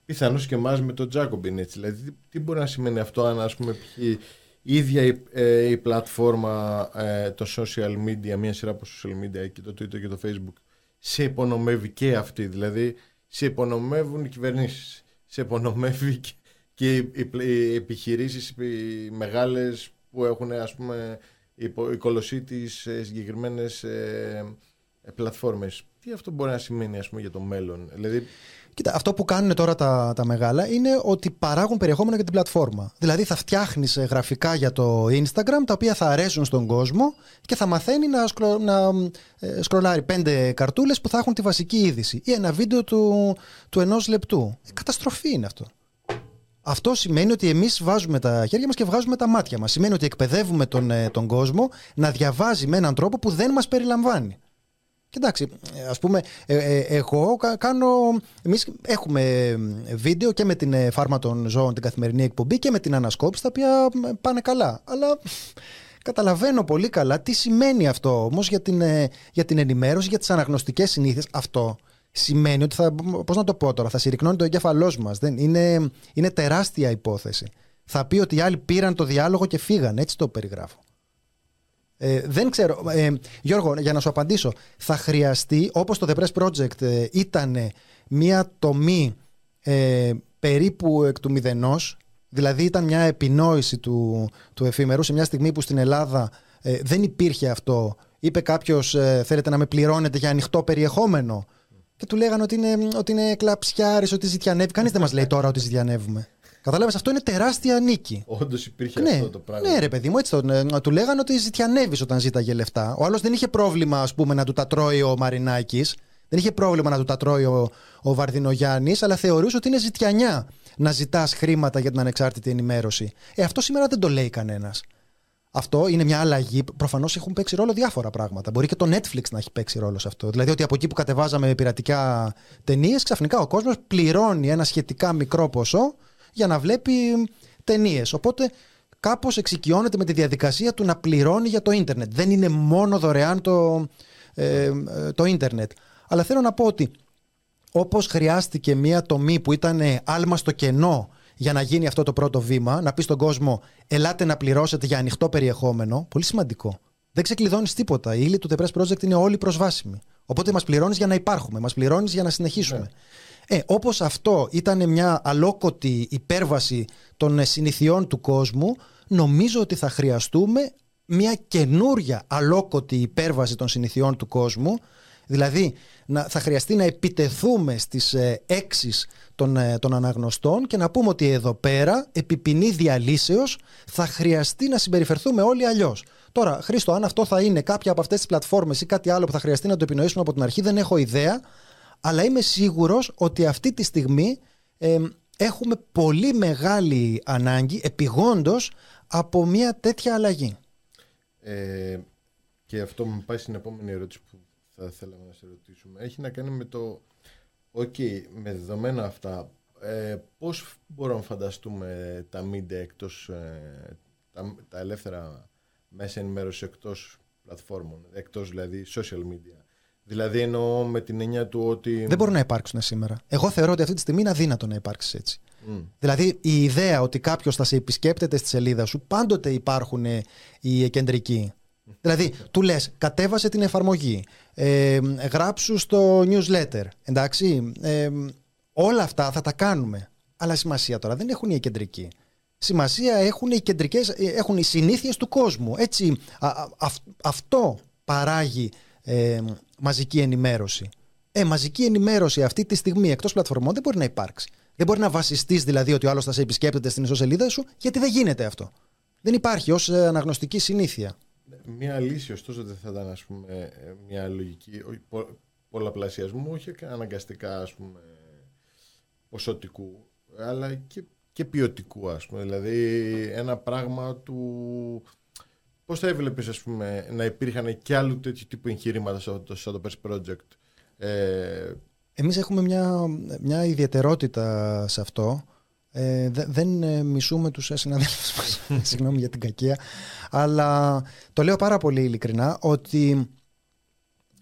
πιθανώς και εμάς με τον Τζάκομπιν. Έτσι. Δηλαδή, τι μπορεί να σημαίνει αυτό αν ας πούμε η ίδια η, ε, η πλατφόρμα, ε, το social media, μια σειρά από social media και το Twitter και το Facebook σε υπονομεύει και αυτή. Δηλαδή, σε υπονομεύουν οι κυβερνήσεις. Σε υπονομεύει και, οι, οι επιχειρήσεις οι μεγάλες που έχουν ας πούμε η κολοσσή τις συγκεκριμένες ε, ε, πλατφόρμες. Τι αυτό μπορεί να σημαίνει ας πούμε, για το μέλλον; Δηλαδή, Κοίτα, αυτό που κάνουν τώρα τα, τα μεγάλα είναι ότι παράγουν περιεχόμενο για την πλατφόρμα. Δηλαδή θα φτιάχνεις ε, γραφικά για το Instagram τα οποία θα αρέσουν στον κόσμο και θα μαθαίνει να, σκρο, να ε, σκρολάρει πέντε καρτούλες που θα έχουν τη βασική είδηση ή ένα βίντεο του, του ενός λεπτού. Ε, καταστροφή είναι αυτό. Αυτό σημαίνει ότι εμείς βάζουμε τα χέρια μας και βγάζουμε τα μάτια μας. Σημαίνει ότι εκπαιδεύουμε τον, ε, τον κόσμο να διαβάζει με έναν τρόπο που δεν μας περιλαμβάνει. Κοιτάξτε, ας πούμε, ε, ε, εγώ κάνω... Εμείς έχουμε βίντεο και με την ε, φάρμα των ζώων την καθημερινή εκπομπή και με την ανασκόπηση, τα οποία πάνε καλά. Αλλά καταλαβαίνω πολύ καλά τι σημαίνει αυτό όμως για την, για την ενημέρωση, για τις αναγνωστικές συνήθειες. Αυτό σημαίνει ότι θα, πώς να το πω τώρα, θα συρρυκνώνει το εγκέφαλός μας. Δεν, είναι, είναι τεράστια υπόθεση. Θα πει ότι οι άλλοι πήραν το διάλογο και φύγαν, έτσι το περιγράφω. Ε, δεν ξέρω. Ε, Γιώργο, για να σου απαντήσω, θα χρειαστεί, όπως το The Press Project ε, ήταν μια τομή ε, περίπου εκ του μηδενός, δηλαδή ήταν μια επινόηση του, του εφήμερου σε μια στιγμή που στην Ελλάδα ε, δεν υπήρχε αυτό. Είπε κάποιος, θέλετε να με πληρώνετε για ανοιχτό περιεχόμενο; Και του λέγανε ότι είναι, ότι είναι κλαψιάρης, ότι ζητιανεύει. Κανείς δεν μας λέει τώρα ότι ζητιανεύουμε. Κατάλαβε, αυτό είναι τεράστια νίκη. Όντως υπήρχε ναι, αυτό το πράγμα. Ναι, ρε παιδί μου, έτσι το, ε, του λέγανε ότι ζητιανεύεις όταν ζήταγε λεφτά. Ο άλλος δεν είχε πρόβλημα, ας πούμε, να του τα τρώει ο Μαρινάκης. Δεν είχε πρόβλημα να του τα τρώει ο, ο Βαρδινογιάννης, αλλά θεωρούσε ότι είναι ζητιανιά να ζητάς χρήματα για την ανεξάρτητη ενημέρωση. Ε, αυτό σήμερα δεν το λέει κανένας. Αυτό είναι μια αλλαγή. Προφανώς έχουν παίξει ρόλο διάφορα πράγματα. Μπορεί και το Netflix να έχει παίξει ρόλο σε αυτό. Δηλαδή ότι από εκεί που κατεβάζαμε πειρατικά ταινίες, ξαφνικά ο κόσμος πληρώνει ένα σχετικά μικρό ποσό για να βλέπει ταινίες. Οπότε κάπως εξοικειώνεται με τη διαδικασία του να πληρώνει για το ίντερνετ. Δεν είναι μόνο δωρεάν το, ε, το ίντερνετ. Αλλά θέλω να πω ότι όπως χρειάστηκε μια τομή που ήταν άλμα στο κενό για να γίνει αυτό το πρώτο βήμα, να πεις στον κόσμο, ελάτε να πληρώσετε για ανοιχτό περιεχόμενο. Πολύ σημαντικό. Δεν ξεκλειδώνεις τίποτα. Η ύλη του The Press Project είναι όλοι προσβάσιμη. Οπότε μας πληρώνεις για να υπάρχουμε, μας πληρώνεις για να συνεχίσουμε. Ναι. Ε, όπως αυτό ήταν μια αλόκοτη υπέρβαση των συνηθιών του κόσμου, νομίζω ότι θα χρειαστούμε μια καινούρια αλόκοτη υπέρβαση των συνηθιών του κόσμου, δηλαδή να, θα χρειαστεί να επιτεθούμε στις ε, έξις των, ε, των αναγνωστών και να πούμε ότι εδώ πέρα, επί ποινή διαλύσεως, θα χρειαστεί να συμπεριφερθούμε όλοι αλλιώς. Τώρα, Χρήστο, αν αυτό θα είναι κάποια από αυτές τις πλατφόρμες ή κάτι άλλο που θα χρειαστεί να το επινοήσουμε από την αρχή, δεν έχω ιδέα. Αλλά είμαι σίγουρος ότι αυτή τη στιγμή ε, έχουμε πολύ μεγάλη ανάγκη, επιγόντως, από μια τέτοια αλλαγή. Ε, και αυτό μου πάει στην επόμενη ερώτηση που θα θέλαμε να σε ρωτήσουμε. Έχει να κάνει με το, οκ, με δεδομένα αυτά, ε, πώς μπορούμε να φανταστούμε τα media εκτός, ε, τα, τα ελεύθερα μέσα ενημέρωσης εκτός πλατφόρμων, εκτός δηλαδή social media. Δηλαδή εννοώ με την έννοια του ότι... Δεν μπορούν να υπάρξουν σήμερα. Εγώ θεωρώ ότι αυτή τη στιγμή είναι αδύνατο να υπάρξει έτσι. Δηλαδή η ιδέα ότι κάποιος θα σε επισκέπτεται στη σελίδα σου, πάντοτε υπάρχουν οι κεντρικοί. Δηλαδή, του λες, κατέβασε την εφαρμογή, ε, γράψου στο newsletter. Εντάξει, ε, όλα αυτά θα τα κάνουμε. Αλλά σημασία τώρα δεν έχουν οι κεντρικοί. Σημασία έχουν οι κεντρικές, ε, έχουν οι συνήθειες του κόσμου. Έτσι, αυτό παράγει ε, μαζική ενημέρωση. Ε, μαζική ενημέρωση αυτή τη στιγμή εκτός πλατφορμών δεν μπορεί να υπάρξει. Δεν μπορεί να βασιστείς δηλαδή ότι ο άλλος θα σε επισκέπτεται στην ισοσελίδα σου, γιατί δεν γίνεται αυτό. Δεν υπάρχει ως ε, αναγνωστική συνήθεια. Μία λύση ωστόσο δεν θα ήταν ας πούμε, μια λογική πο, πολλαπλασιασμού, όχι αναγκαστικά ας πούμε, ποσοτικού, αλλά και, και ποιοτικού ας πούμε. Δηλαδή ένα πράγμα του... Πώς θα έβλεπες ας πούμε, να υπήρχαν και άλλου τέτοιου τύπου εγχειρήματα σαν το, σαν το Project. Ε, Εμείς έχουμε μια, μια ιδιαιτερότητα σε αυτό ε, δεν ε, μισούμε τους συναδέλφους μας, συγγνώμη για την κακία, αλλά το λέω πάρα πολύ ειλικρινά ότι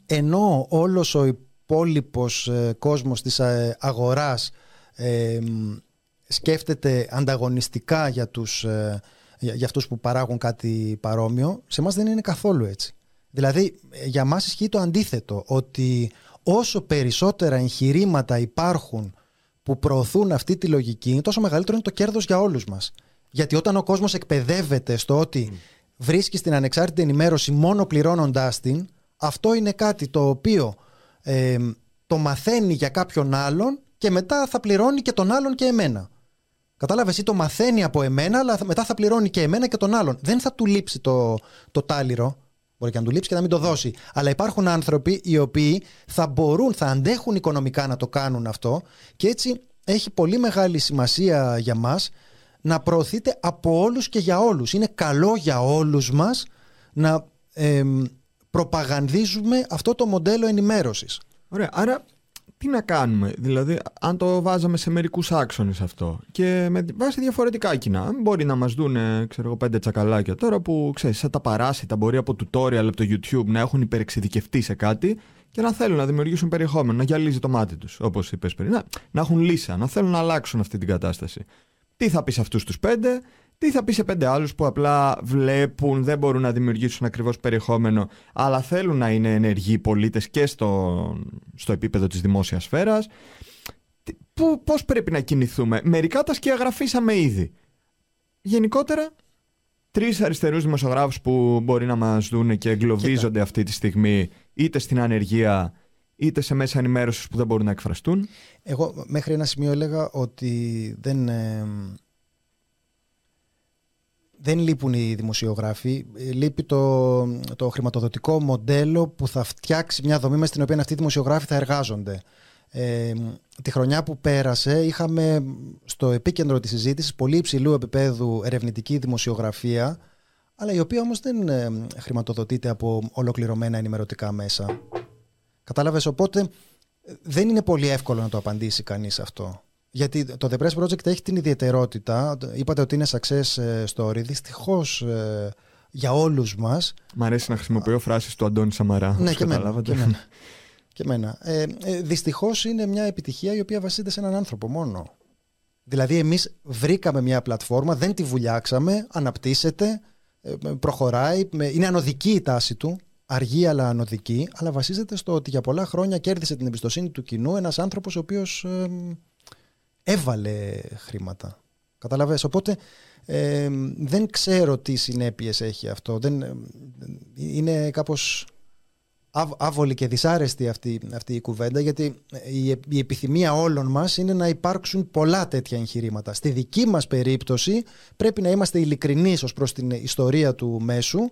ενώ όλος ο υπόλοιπος ε, κόσμος της ε, αγοράς ε, σκέφτεται ανταγωνιστικά για, τους, για, για αυτούς που παράγουν κάτι παρόμοιο, σε μας δεν είναι καθόλου έτσι. Δηλαδή για μας ισχύει το αντίθετο, ότι όσο περισσότερα εγχειρήματα υπάρχουν που προωθούν αυτή τη λογική, τόσο μεγαλύτερο είναι το κέρδος για όλους μας. Γιατί όταν ο κόσμος εκπαιδεύεται στο ότι βρίσκει την ανεξάρτητη ενημέρωση μόνο πληρώνοντάς την, αυτό είναι κάτι το οποίο ε, το μαθαίνει για κάποιον άλλον και μετά θα πληρώνει και τον άλλον και εμένα. Κατάλαβες, ή το μαθαίνει από εμένα, αλλά μετά θα πληρώνει και εμένα και τον άλλον. Δεν θα του λείψει το, το τάλιρο. Μπορεί και να του λείψει και να μην το δώσει. Αλλά υπάρχουν άνθρωποι οι οποίοι θα μπορούν, θα αντέχουν οικονομικά να το κάνουν αυτό και έτσι έχει πολύ μεγάλη σημασία για μας να προωθείτε από όλους και για όλους. Είναι καλό για όλους μας να ε, προπαγανδίζουμε αυτό το μοντέλο ενημέρωσης. Ωραία, άρα τι να κάνουμε, δηλαδή αν το βάζαμε σε μερικούς άξονες αυτό και με βάση διαφορετικά κοινά, μπορεί να μας δουν ξέρω εγώ πέντε τσακαλάκια τώρα που ξέρεις σαν τα παράσιτα μπορεί από tutorial από το YouTube να έχουν υπερεξειδικευτεί σε κάτι και να θέλουν να δημιουργήσουν περιεχόμενο, να γυαλίζει το μάτι τους όπως είπες πριν, να, να έχουν λύσα, να θέλουν να αλλάξουν αυτή την κατάσταση. Τι θα πεις σε αυτούς τους πέντε, τι θα πει σε πέντε άλλους που απλά βλέπουν, δεν μπορούν να δημιουργήσουν ακριβώς περιεχόμενο, αλλά θέλουν να είναι ενεργοί πολίτες και στο, στο επίπεδο της δημόσιας σφαίρας. Πού, πώς πρέπει να κινηθούμε; Μερικά τα σκιαγραφίσαμε ήδη. Γενικότερα, τρεις αριστερούς δημοσιογράφους που μπορεί να μας δουν και εγκλωβίζονται αυτή τη στιγμή είτε στην ανεργία είτε σε μέσα ενημέρωσης που δεν μπορούν να εκφραστούν. Εγώ μέχρι ένα σημείο έλεγα ότι δεν, ε, δεν λείπουν οι δημοσιογράφοι. Λείπει το, το χρηματοδοτικό μοντέλο που θα φτιάξει μια δομή με στην οποία αυτοί οι δημοσιογράφοι θα εργάζονται. Ε, τη χρονιά που πέρασε είχαμε στο επίκεντρο της συζήτησης πολύ υψηλού επίπεδου ερευνητική δημοσιογραφία αλλά η οποία όμως δεν ε, χρηματοδοτείται από ολοκληρωμένα ενημερωτικά μέσα. Κατάλαβες, οπότε δεν είναι πολύ εύκολο να το απαντήσει κανείς αυτό. Γιατί το The Press Project έχει την ιδιαιτερότητα, είπατε ότι είναι success ε, story, δυστυχώς ε, για όλους μας. Μ' αρέσει να χρησιμοποιώ φράσεις του Αντώνη Σαμαρά. Ναι, και εμένα. Και εμένα. και εμένα. Ε, ε, δυστυχώς είναι μια επιτυχία η οποία βασίζεται σε έναν άνθρωπο μόνο. Δηλαδή εμείς βρήκαμε μια πλατφόρμα, δεν τη βουλιάξαμε, αναπτύσσεται, ε, προχωράει, είναι ανωδική η τάση του, αργή αλλά ανωδική, αλλά βασίζεται στο ότι για πολλά χρόνια κέρδισε την εμπιστοσύνη του κοινού ένας άνθρωπος ο οποίος έβαλε χρήματα. Καταλαβες, οπότε δεν ξέρω τι συνέπειες έχει αυτό. Δεν, είναι κάπως άβολη και δυσάρεστη αυτή, αυτή η κουβέντα γιατί η, η επιθυμία όλων μας είναι να υπάρξουν πολλά τέτοια εγχειρήματα. Στη δική μας περίπτωση πρέπει να είμαστε ειλικρινείς ως προς την ιστορία του μέσου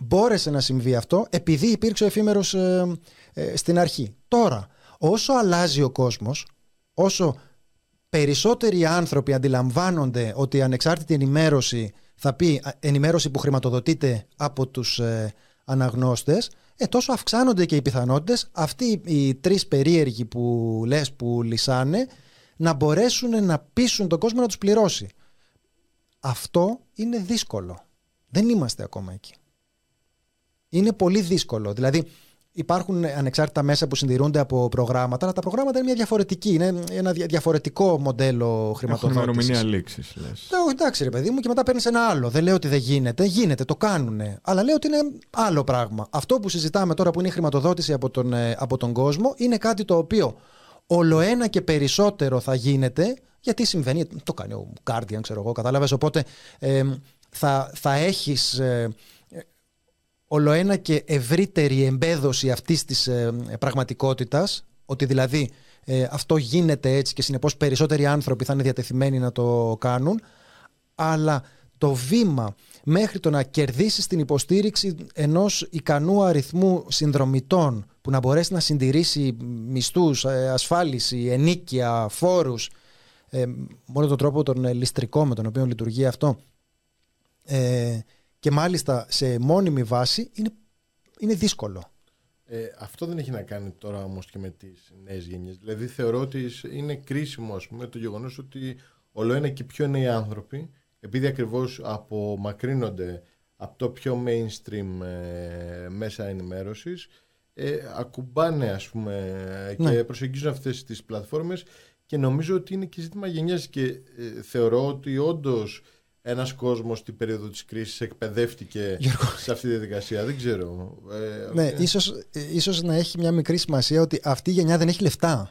μπόρεσε να συμβεί αυτό επειδή υπήρξε ο εφήμερος ε, ε, στην αρχή. Τώρα, όσο αλλάζει ο κόσμος, όσο περισσότεροι άνθρωποι αντιλαμβάνονται ότι η ανεξάρτητη ενημέρωση θα πει ενημέρωση που χρηματοδοτείται από τους ε, αναγνώστες, ε, τόσο αυξάνονται και οι πιθανότητες αυτοί οι τρεις περίεργοι που λες που λυσάνε να μπορέσουν να πείσουν τον κόσμο να τους πληρώσει. Αυτό είναι δύσκολο. Δεν είμαστε ακόμα εκεί. Είναι πολύ δύσκολο. Δηλαδή, Υπάρχουν ανεξάρτητα μέσα που συντηρούνται από προγράμματα, αλλά τα προγράμματα είναι μια διαφορετική. Είναι ένα διαφορετικό μοντέλο χρηματοδότησης. Έχουν ημερομηνία λήξης, λες. Εντάξει, ρε παιδί μου, και μετά παίρνεις ένα άλλο. Δεν λέω ότι δεν γίνεται. Γίνεται, το κάνουν. Αλλά λέω ότι είναι άλλο πράγμα. Αυτό που συζητάμε τώρα που είναι η χρηματοδότηση από τον, ε, από τον κόσμο είναι κάτι το οποίο όλο ένα και περισσότερο θα γίνεται. Γιατί συμβαίνει, το κάνει ο Guardian, ξέρω εγώ, κατάλαβες. Οπότε ε, θα, θα έχεις. Ε, ολοένα και ευρύτερη εμπέδωση αυτής της ε, πραγματικότητας, ότι δηλαδή ε, αυτό γίνεται έτσι και συνεπώς περισσότεροι άνθρωποι θα είναι διατεθειμένοι να το κάνουν, αλλά το βήμα μέχρι το να κερδίσεις την υποστήριξη ενός ικανού αριθμού συνδρομητών που να μπορέσει να συντηρήσει μισθούς, ε, ασφάλιση, ενίκεια, φόρους, ε, μόνο τον τρόπο τον ληστρικό με τον οποίο λειτουργεί αυτό, ε, και μάλιστα σε μόνιμη βάση είναι, είναι δύσκολο. Ε, αυτό δεν έχει να κάνει τώρα όμως και με τις νέες γενιές. Δηλαδή θεωρώ ότι είναι κρίσιμο ας πούμε, το γεγονός ότι όλο ένα και πιο νέοι άνθρωποι, επειδή ακριβώς απομακρύνονται από το πιο mainstream ε, μέσα ενημέρωσης, ε, ακουμπάνε ας πούμε και ναι. προσεγγίζουν αυτές τις πλατφόρμες και νομίζω ότι είναι και ζήτημα γενιάς και ε, θεωρώ ότι όντως ένας κόσμος στην περίοδο της κρίσης εκπαιδεύτηκε σε αυτή τη διαδικασία. Δεν ξέρω. Ε, ναι, ίσως, ίσως να έχει μια μικρή σημασία ότι αυτή η γενιά δεν έχει λεφτά.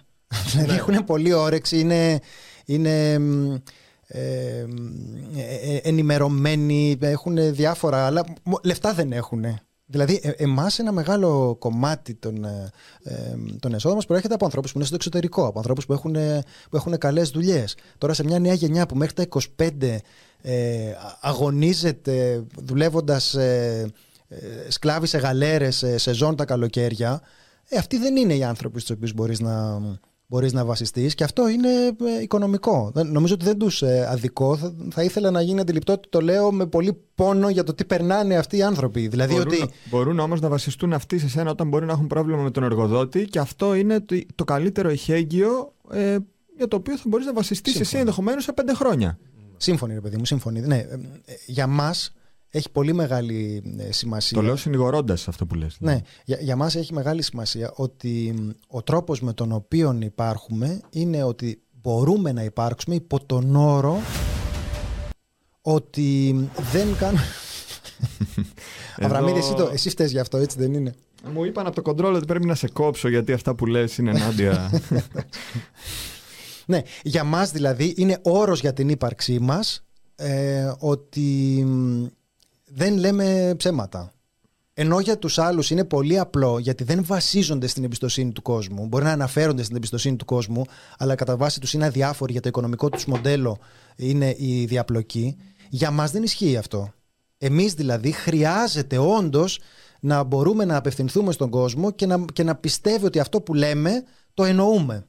Δηλαδή ναι. έχουν πολύ όρεξη, είναι, είναι ε, ε, ε, ενημερωμένοι, έχουν διάφορα, αλλά λεφτά δεν έχουν. Δηλαδή, ε, εμάς ένα μεγάλο κομμάτι των, ε, ε, των εσόδων μας προέρχεται από ανθρώπους που είναι στο εξωτερικό, από ανθρώπους που έχουν, που έχουν καλές δουλειές. Τώρα, σε μια νέα γενιά που μέχρι τα 25 ε, αγωνίζεται δουλεύοντας ε, ε, σκλάβοι σε γαλέρες, σε σεζόν τα καλοκαίρια, ε, αυτοί δεν είναι οι άνθρωποι στους οποίους μπορείς να, μπορείς να βασιστείς και αυτό είναι ε, οικονομικό. Νομίζω ότι δεν τους ε, αδικό. Θα, θα ήθελα να γίνει αντιληπτό ότι το λέω με πολύ πόνο για το τι περνάνε αυτοί οι άνθρωποι. Δηλαδή μπορούν, ότι... μπορούν όμως να βασιστούν αυτοί σε σένα όταν μπορεί να έχουν πρόβλημα με τον εργοδότη και αυτό είναι το, το καλύτερο ηχέγγυο ε, για το οποίο θα μπορείς να βασιστείς εσύ ενδεχομένως σε πέντε χρόνια. Σύμφωνοι, ρε παιδί μου, σύμφωνοι. Ναι, ε, για μας έχει πολύ μεγάλη ε, σημασία. Το λέω συνηγορώντας αυτό που λες. Ναι, ναι για, για μας έχει μεγάλη σημασία ότι ο τρόπος με τον οποίο υπάρχουμε είναι ότι μπορούμε να υπάρξουμε υπό τον όρο ότι δεν κάνουμε... Αβραμίδη, εσύ, το, εσύ φταίς γι' αυτό, έτσι δεν είναι; Μου είπαν από το κοντρόλ ότι πρέπει να σε κόψω γιατί αυτά που λες είναι ενάντια. ναι, για μας δηλαδή είναι όρος για την ύπαρξή μας ε, ότι δεν λέμε ψέματα. Ενώ για τους άλλους είναι πολύ απλό γιατί δεν βασίζονται στην εμπιστοσύνη του κόσμου. Μπορεί να αναφέρονται στην εμπιστοσύνη του κόσμου, αλλά κατά βάση τους είναι αδιάφοροι για το οικονομικό τους μοντέλο είναι η διαπλοκή. Για μας δεν ισχύει αυτό. Εμείς δηλαδή χρειάζεται όντως να μπορούμε να απευθυνθούμε στον κόσμο και να, και να πιστεύει ότι αυτό που λέμε το εννοούμε.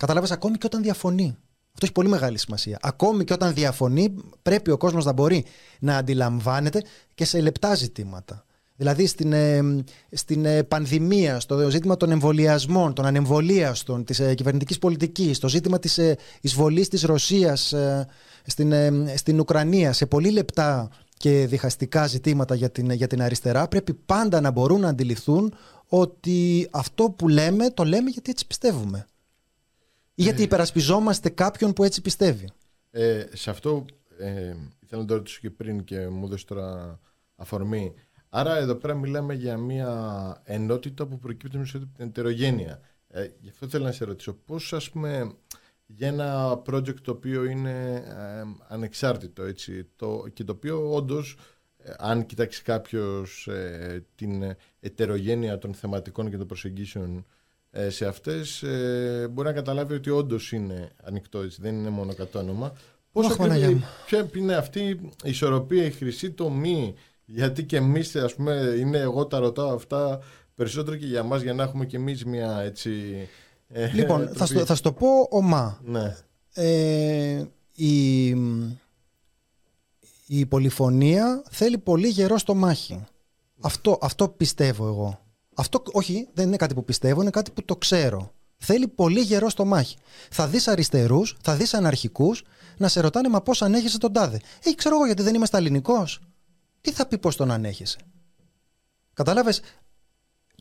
Καταλάβες ακόμη και όταν διαφωνεί. Αυτό έχει πολύ μεγάλη σημασία. Ακόμη και όταν διαφωνεί, πρέπει ο κόσμος να μπορεί να αντιλαμβάνεται και σε λεπτά ζητήματα. Δηλαδή στην, ε, στην ε, πανδημία, στο ζήτημα των εμβολιασμών, των ανεμβολίαστων, της ε, κυβερνητικής πολιτικής, στο ζήτημα της ε, εισβολής της Ρωσίας ε, στην, στην Ουκρανία, σε πολύ λεπτά και διχαστικά ζητήματα για την, για την αριστερά, πρέπει πάντα να μπορούν να αντιληφθούν ότι αυτό που λέμε, το λέμε γιατί έτσι πιστεύουμε ή γιατί ε. υπερασπιζόμαστε κάποιον που έτσι πιστεύει; Ε, σε αυτό ε, ήθελα να το ρωτήσω και πριν και μου δώσει τώρα αφορμή. Άρα εδώ πέρα μιλάμε για μια ενότητα που προκύπτει με την ετερογένεια. Ε, γι' αυτό θέλω να σε ρωτήσω πώς ας πούμε για ένα project το οποίο είναι ε, ανεξάρτητο έτσι, το, και το οποίο όντως ε, αν κοιτάξει κάποιος την ετερογένεια των θεματικών και των προσεγγίσεων ε, σε αυτές ε, μπορεί να καταλάβει ότι όντως είναι ανοιχτό, έτσι, δεν είναι μόνο κατόνομα. Πώς ποια είναι αυτή η ισορροπία, η χρυσή τομή; Γιατί και εμείς, ας πούμε, είναι εγώ τα ρωτάω αυτά περισσότερο και για μας για να έχουμε και εμείς μια έτσι. ε, Λοιπόν, θα, στο, θα σου το πω ομά. Ναι. Ε, η, η πολυφωνία θέλει πολύ γερό στο μάχη. Αυτό, αυτό πιστεύω εγώ. Αυτό, όχι, δεν είναι κάτι που πιστεύω, είναι κάτι που το ξέρω. Θέλει πολύ γερό στο μάχη. Θα δεις αριστερούς, θα δεις αναρχικούς να σε ρωτάνε μα πώς ανέχεσαι τον τάδε; Ε, ξέρω εγώ γιατί δεν είμαι ελληνικό. Τι θα πει πώς τον ανέχεσαι; Κατάλαβες,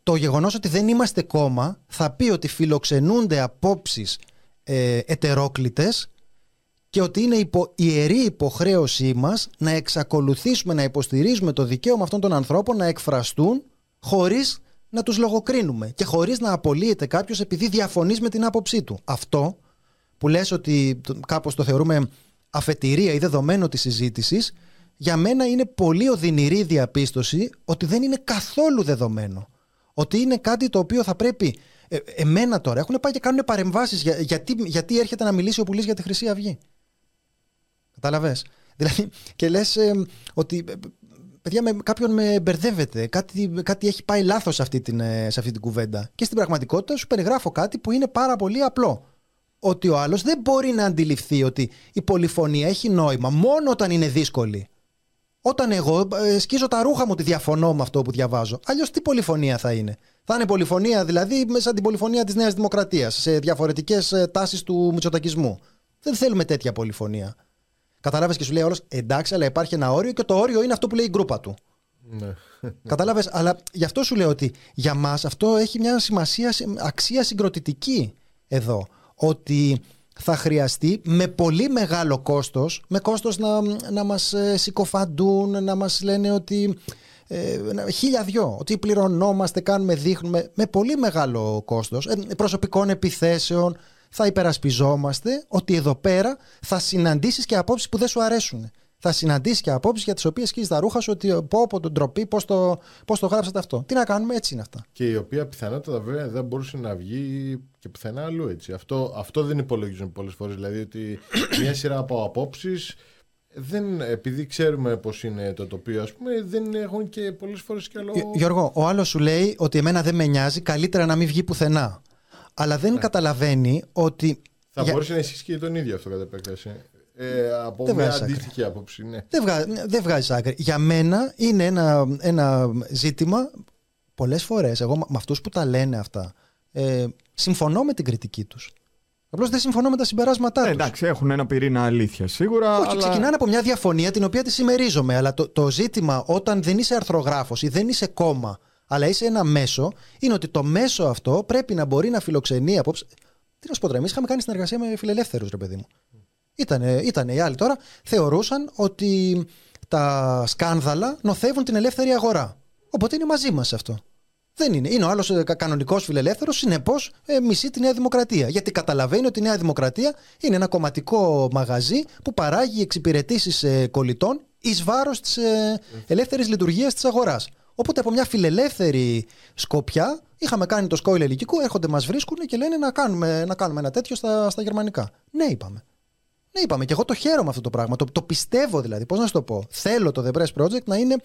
το γεγονός ότι δεν είμαστε κόμμα θα πει ότι φιλοξενούνται απόψεις ε, ετερόκλητες και ότι είναι υπο, ιερή υποχρέωσή μας να εξακολουθήσουμε να υποστηρίζουμε το δικαίωμα αυτών των ανθρώπων να εκφραστούν χωρίς να τους λογοκρίνουμε και χωρίς να απολύεται κάποιος επειδή διαφωνείς με την άποψή του. Αυτό που λες ότι κάπως το θεωρούμε αφετηρία ή δεδομένο της συζήτησης για μένα είναι πολύ οδυνηρή διαπίστωση ότι δεν είναι καθόλου δεδομένο ότι είναι κάτι το οποίο θα πρέπει. Ε, εμένα τώρα έχουν πάει και κάνουν παρεμβάσεις για, γιατί, γιατί έρχεται να μιλήσει ο Πουλής για τη Χρυσή Αυγή. Κατάλαβε. Δηλαδή, και λες ε, ότι. Ε, παιδιά, με, κάποιον με μπερδεύεται. Κάτι, κάτι έχει πάει λάθος σε, αυτή την, ε, σε αυτή την κουβέντα. Και στην πραγματικότητα σου περιγράφω κάτι που είναι πάρα πολύ απλό. Ότι ο άλλος δεν μπορεί να αντιληφθεί ότι η πολυφωνία έχει νόημα μόνο όταν είναι δύσκολη. Όταν εγώ ε, σκίζω τα ρούχα μου ότι διαφωνώ με αυτό που διαβάζω. Αλλιώς τι πολυφωνία θα είναι. Θα είναι πολυφωνία δηλαδή σαν την πολυφωνία της Νέας Δημοκρατίας σε διαφορετικές ε, τάσεις του μυτσοτακισμού. Δεν θέλουμε τέτοια πολυφωνία. Κατάλαβε και σου λέει όλος εντάξει, αλλά υπάρχει ένα όριο και το όριο είναι αυτό που λέει η γκρούπα του. Ναι. Κατάλαβε, αλλά γι' αυτό σου λέω ότι για μας αυτό έχει μια σημασία, αξία συγκροτητική εδώ. Ότι θα χρειαστεί με πολύ μεγάλο κόστος, με κόστος να, να μας ε, συκοφαντούν, να μας λένε ότι ε, χίλια δυο, ότι πληρωνόμαστε, κάνουμε, δείχνουμε, με πολύ μεγάλο κόστος, ε, προσωπικών επιθέσεων, θα υπερασπιζόμαστε ότι εδώ πέρα θα συναντήσεις και απόψεις που δεν σου αρέσουν θα συναντήσεις και απόψεις για τις οποίες σκίζεις τα ρούχα σου ότι πω από τον τροπή, πώς το, πώς το γράψατε αυτό. Τι να κάνουμε, έτσι είναι αυτά. Και η οποία πιθανότατα βέβαια δεν μπορούσε να βγει και πουθενά αλλού έτσι. Αυτό, αυτό δεν υπολογίζουμε πολλές φορές. Δηλαδή ότι μια σειρά από απόψεις δεν, επειδή ξέρουμε πώς είναι το τοπίο, ας πούμε, δεν έχουν και πολλές φορές κι άλλο. Γιώργο, ο άλλος σου λέει ότι εμένα δεν με νοιάζει, καλύτερα να μην βγει πουθενά. Αλλά δεν ναι. καταλαβαίνει ότι. Θα για... μπορούσε να ισχύει τον ίδιο αυτό κατά επέκταση. Ε, από δεν μια αντίστοιχη άποψη. Ναι. Δεν, βγα, δεν βγάζει άκρη. Για μένα είναι ένα, ένα ζήτημα πολλές φορές. Εγώ με αυτούς που τα λένε αυτά ε, συμφωνώ με την κριτική τους. Απλώς δεν συμφωνώ με τα συμπεράσματά ε, τους. Εντάξει, έχουν ένα πυρήνα αλήθεια σίγουρα. Όχι, αλλά... ξεκινάνε από μια διαφωνία την οποία τη συμμερίζομαι. Αλλά το, το ζήτημα όταν δεν είσαι αρθρογράφος ή δεν είσαι κόμμα, αλλά είσαι ένα μέσο, είναι ότι το μέσο αυτό πρέπει να μπορεί να φιλοξενεί απόψε. Τι να σου πω τώρα, εμείς είχαμε κάνει συνεργασία με φιλελεύθερους, ρε παιδί μου. Ήτανε, ήτανε οι άλλοι τώρα, θεωρούσαν ότι τα σκάνδαλα νοθεύουν την ελεύθερη αγορά. Οπότε είναι μαζί μας αυτό. Δεν είναι. Είναι ο άλλος ε, κανονικός φιλελεύθερος, συνεπώς ε, μισεί τη Νέα Δημοκρατία. Γιατί καταλαβαίνει ότι η Νέα Δημοκρατία είναι ένα κομματικό μαγαζί που παράγει εξυπηρετήσεις ε, κολλητών εις βάρος της ε, ελεύθερης λειτουργίας της αγοράς. Οπότε από μια φιλελεύθερη σκοπιά είχαμε κάνει το σκόιλ ελικικού, έρχονται, μας βρίσκουν και λένε να κάνουμε, να κάνουμε ένα τέτοιο στα, στα γερμανικά. Ναι, είπαμε. Ναι, είπαμε. Και εγώ το χαίρομαι αυτό το πράγμα. Το, το πιστεύω δηλαδή. Πώς να σου το πω; Θέλω το The Press Project να είναι.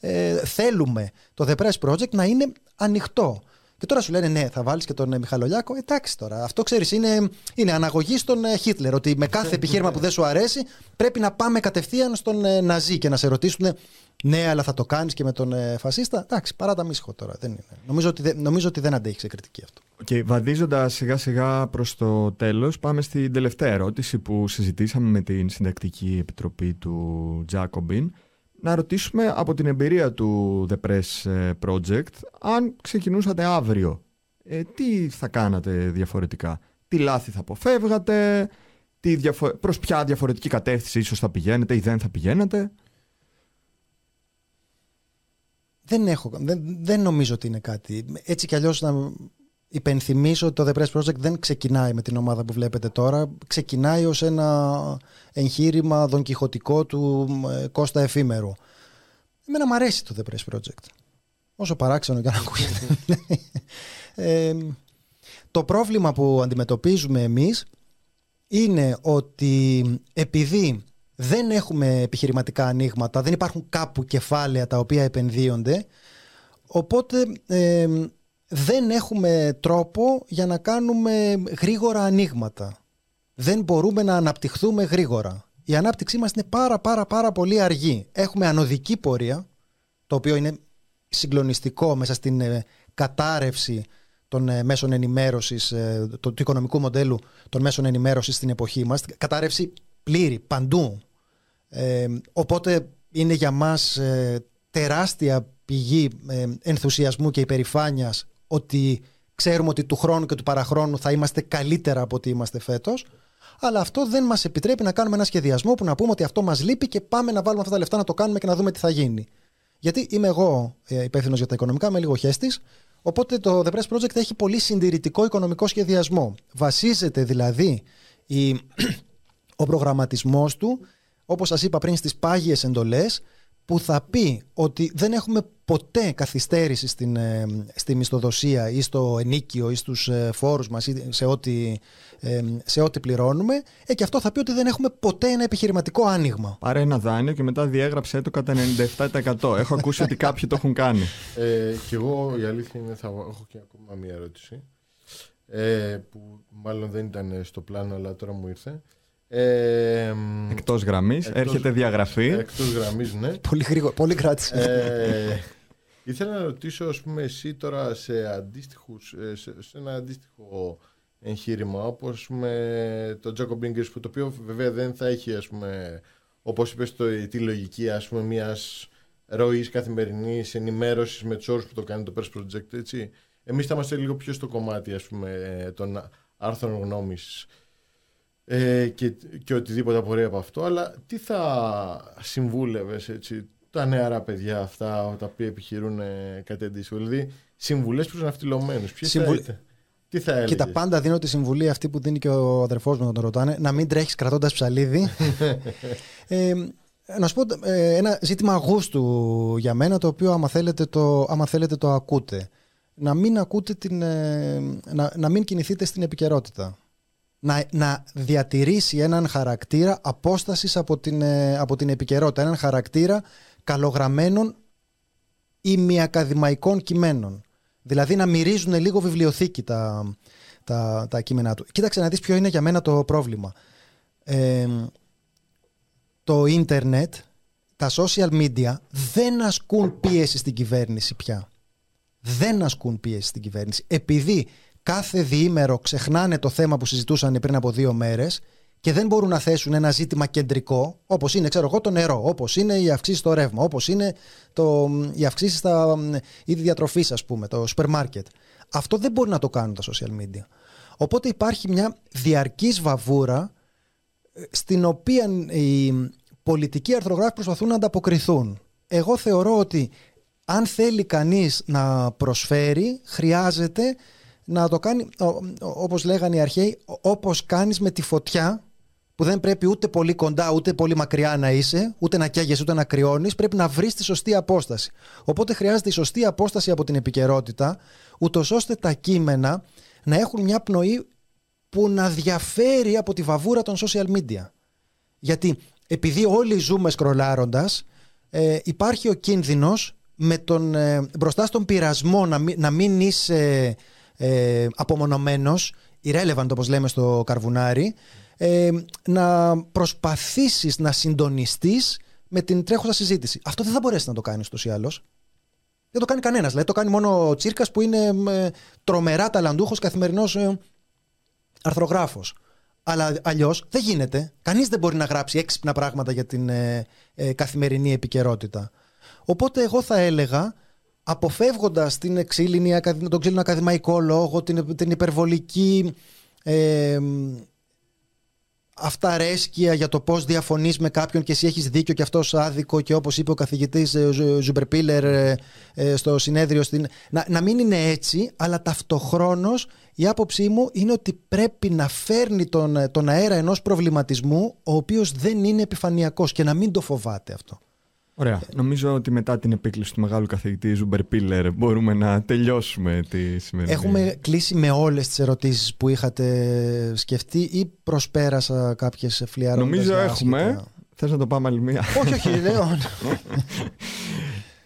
Ε, θέλουμε το The Press Project να είναι ανοιχτό. Και τώρα σου λένε ναι, θα βάλεις και τον ε, Μιχαλολιάκο. Εντάξει τώρα. Αυτό ξέρεις, είναι, είναι αναγωγή στον ε, Χίτλερ. Ότι με κάθε επιχείρημα που δεν σου αρέσει πρέπει να πάμε κατευθείαν στον ε, Ναζί και να σε ρωτήσουν ναι, αλλά θα το κάνεις και με τον ε, φασίστα. Εντάξει, παρά τα μίσχο τώρα. Δεν είναι. Νομίζω, ότι, νομίζω ότι δεν αντέχει σε κριτική αυτό. Και βαδίζοντας σιγά σιγά προς το τέλος, πάμε στην τελευταία ερώτηση που συζητήσαμε με την Συντακτική Επιτροπή του Τζάκομπιν. Να ρωτήσουμε από την εμπειρία του The Press ε, Project, αν ξεκινούσατε αύριο, ε, τι θα κάνατε διαφορετικά; Τι λάθη θα αποφεύγατε, τι διαφο- προς ποια διαφορετική κατεύθυνση ίσως θα πηγαίνετε ή δεν θα πηγαίνετε δεν, έχω, δεν, δεν νομίζω ότι είναι κάτι. Έτσι κι αλλιώς να υπενθυμίσω ότι το The Press Project δεν ξεκινάει με την ομάδα που βλέπετε τώρα. Ξεκινάει ως ένα εγχείρημα δονκιχωτικό του ε, Κώστα Εφήμερου. Εμένα μου αρέσει το The Press Project. Όσο παράξενο και αν ακούγεται. ε, το πρόβλημα που αντιμετωπίζουμε εμείς είναι ότι επειδή δεν έχουμε επιχειρηματικά ανοίγματα, δεν υπάρχουν κάπου κεφάλαια τα οποία επενδύονται, οπότε ε, δεν έχουμε τρόπο για να κάνουμε γρήγορα ανοίγματα. Δεν μπορούμε να αναπτυχθούμε γρήγορα. Η ανάπτυξή μας είναι πάρα πάρα πάρα πολύ αργή. Έχουμε ανωδική πορεία, το οποίο είναι συγκλονιστικό μέσα στην ε, κατάρρευση των ε, μέσων ενημέρωσης, ε, του οικονομικού μοντέλου των μέσων ενημέρωσης στην εποχή μας. Κατάρρευση πλήρη, παντού. οπότε είναι για μας τεράστια πηγή ενθουσιασμού και υπερηφάνειας ότι ξέρουμε ότι του χρόνου και του παραχρόνου θα είμαστε καλύτερα από ότι είμαστε φέτος αλλά αυτό δεν μας επιτρέπει να κάνουμε ένα σχεδιασμό που να πούμε ότι αυτό μας λείπει και πάμε να βάλουμε αυτά τα λεφτά να το κάνουμε και να δούμε τι θα γίνει. Γιατί είμαι εγώ ε, υπεύθυνος για τα οικονομικά, είμαι λίγο χέστης. Οπότε το The Press Project έχει πολύ συντηρητικό οικονομικό σχεδιασμό. Βασίζεται δηλαδή η, ο προγραμματισμός του, όπως σας είπα πριν, στις πάγιες εντολές, που θα πει ότι δεν έχουμε ποτέ καθυστέρηση στην, ε, στη μισθοδοσία ή στο ενίκιο ή στους ε, φόρους μας ή σε ό,τι, ε, σε ό,τι πληρώνουμε ε, και αυτό θα πει ότι δεν έχουμε ποτέ ένα επιχειρηματικό άνοιγμα. Πάρε ένα δάνειο και μετά διέγραψε το κατά 97%. Έχω ακούσει ότι κάποιοι το έχουν κάνει. Ε, και εγώ η αλήθεια είναι θα έχω και ακόμα μία ερώτηση ε, που μάλλον δεν ήταν στο πλάνο αλλά τώρα μου ήρθε. Ε, Εκτός γραμμής, έρχεται διαγραφή. Εκτός γραμμής, ναι. Πολύ γρήγορα, πολύ κράτησε. Ε, ήθελα να ρωτήσω, ας πούμε, εσύ τώρα σε, αντίστοιχους, ε, σε, σε ένα αντίστοιχο εγχείρημα, όπως το Jacob Ingers, που το οποίο βέβαια δεν θα έχει, ας πούμε, όπως είπες, τη λογική ας πούμε, μιας ροής καθημερινής ενημέρωσης με τους όρους που το κάνει το Press Project, έτσι. Εμείς θα είμαστε λίγο πιο στο κομμάτι, ας πούμε, των άρθρων γνώμης ε, και, και οτιδήποτε απορρέει από αυτό, αλλά τι θα συμβούλευες έτσι, τα νεαρά παιδιά αυτά τα οποία επιχειρούν ε, κάτι αντίστοιχο; Δηλαδή, συμβουλές προς ναυτιλωμένους. Ποιες Συμβου... θα είτε. Τι θα έλεγες; Κοίτα, πάντα δίνω τη συμβουλή αυτή που δίνει και ο αδερφός μου να τον ρωτάνε, να μην τρέχεις κρατώντας ψαλίδι. ε, να σου πω ε, ένα ζήτημα γούστου για μένα, το οποίο άμα θέλετε το, άμα θέλετε το ακούτε. Να μην, ακούτε την, ε, να, να μην κινηθείτε στην επικαιρότητα να, να διατηρήσει έναν χαρακτήρα απόστασης από την, ε, από την επικαιρότητα, έναν χαρακτήρα καλογραμμένων ή μη ακαδημαϊκών κειμένων. Δηλαδή να μυρίζουν λίγο βιβλιοθήκη τα, τα, τα κείμενά του. Κοίταξε να δεις ποιο είναι για μένα το πρόβλημα. Ε, το ίντερνετ, τα social media δεν ασκούν πίεση στην κυβέρνηση πια. Δεν ασκούν πίεση στην κυβέρνηση. Επειδή κάθε διήμερο ξεχνάνε το θέμα που συζητούσαν πριν από δύο μέρες και δεν μπορούν να θέσουν ένα ζήτημα κεντρικό, όπως είναι, ξέρω εγώ, το νερό, όπως είναι η αυξήσεις στο ρεύμα, όπως είναι το, οι αυξήσεις στα είδη διατροφής, ας πούμε, το σούπερ μάρκετ. Αυτό δεν μπορεί να το κάνουν τα social media. Οπότε υπάρχει μια διαρκής βαβούρα ε, στην οποία οι πολιτικοί αρθρογράφοι προσπαθούν να ανταποκριθούν. Εγώ θεωρώ ότι αν θέλει κανείς να προσφέρει, χρειάζεται να το κάνει, όπως λέγανε οι αρχαίοι, όπως κάνεις με τη φωτιά, που δεν πρέπει ούτε πολύ κοντά ούτε πολύ μακριά να είσαι, ούτε να καίγεσαι ούτε να κρυώνεις, πρέπει να βρεις τη σωστή απόσταση. Οπότε χρειάζεται η σωστή απόσταση από την επικαιρότητα, ούτως ώστε τα κείμενα να έχουν μια πνοή που να διαφέρει από τη βαβούρα των social media. Γιατί επειδή όλοι ζούμε σκρολάροντας, ε, υπάρχει ο κίνδυνος με τον, ε, μπροστά στον πειρασμό να μην, να μην είσαι ε, απομονωμένος, irrelevant όπως λέμε στο καρβουνάρι, ε, να προσπαθήσεις να συντονιστείς με την τρέχουσα συζήτηση. Αυτό δεν θα μπορέσεις να το κάνεις ούτως ή άλλως. Δεν το κάνει κανένας. Δηλαδή το κάνει μόνο ο Τσίρκας που είναι ε, τρομερά ταλαντούχος καθημερινός ε, αρθρογράφος. Αλλά αλλιώς δεν γίνεται. Κανείς δεν μπορεί να γράψει έξυπνα πράγματα για την ε, ε καθημερινή επικαιρότητα. Οπότε εγώ θα έλεγα αποφεύγοντας την ξύλινη, τον ξύλινο ακαδημαϊκό λόγο, την, την υπερβολική ε, αυταρέσκεια για το πώς διαφωνείς με κάποιον και εσύ έχεις δίκιο και αυτός άδικο και όπως είπε ο καθηγητής ε, Ζουμπερπίλερ ε, ε, στο συνέδριο στην... να, να μην είναι έτσι αλλά ταυτοχρόνως η άποψή μου είναι ότι πρέπει να φέρνει τον, τον αέρα ενός προβληματισμού ο οποίος δεν είναι επιφανειακός και να μην το φοβάται αυτό. Ωραία. Νομίζω ότι μετά την επίκληση του μεγάλου καθηγητή Ζούμπερ Πίλερ μπορούμε να τελειώσουμε τη σημερινή. Έχουμε κλείσει με όλες τις ερωτήσεις που είχατε σκεφτεί ή προσπέρασα κάποιες φλιαρότητε. Νομίζω έχουμε. Θες να το πάμε άλλη μία; όχι, όχι, λέω.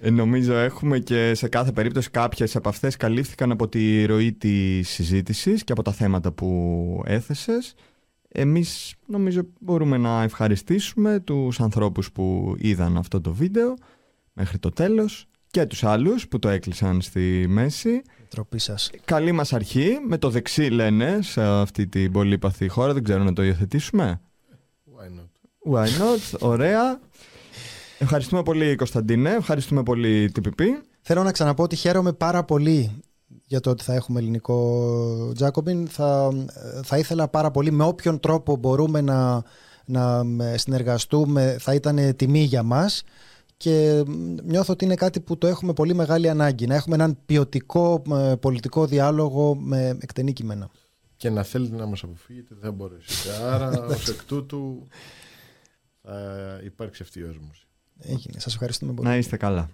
Ε, νομίζω έχουμε και σε κάθε περίπτωση κάποιες από αυτές καλύφθηκαν από τη ροή της συζήτησης και από τα θέματα που έθεσες. Εμείς νομίζω μπορούμε να ευχαριστήσουμε τους ανθρώπους που είδαν αυτό το βίντεο μέχρι το τέλος και τους άλλους που το έκλεισαν στη μέση. Τροπή σας. Καλή μας αρχή, με το δεξί λένε σε αυτή την πολύπαθη χώρα, δεν ξέρω να το υιοθετήσουμε. Why not; Why not, ωραία. Ευχαριστούμε πολύ Κωνσταντίνε, ευχαριστούμε πολύ TPP. Θέλω να ξαναπώ ότι χαίρομαι πάρα πολύ για το ότι θα έχουμε ελληνικό Τζάκομπιν. Θα, θα ήθελα πάρα πολύ με όποιον τρόπο μπορούμε να, να συνεργαστούμε θα ήταν τιμή για μας και νιώθω ότι είναι κάτι που το έχουμε πολύ μεγάλη ανάγκη. Να έχουμε έναν ποιοτικό ε, πολιτικό διάλογο με εκτενή κείμενα. Και να θέλετε να μας αποφύγετε δεν θα μπορέσετε. Άρα ως εκ τούτου θα υπάρξει αυτή η όσμωση. Έγινε. Σας ευχαριστούμε πολύ. Να είστε καλά.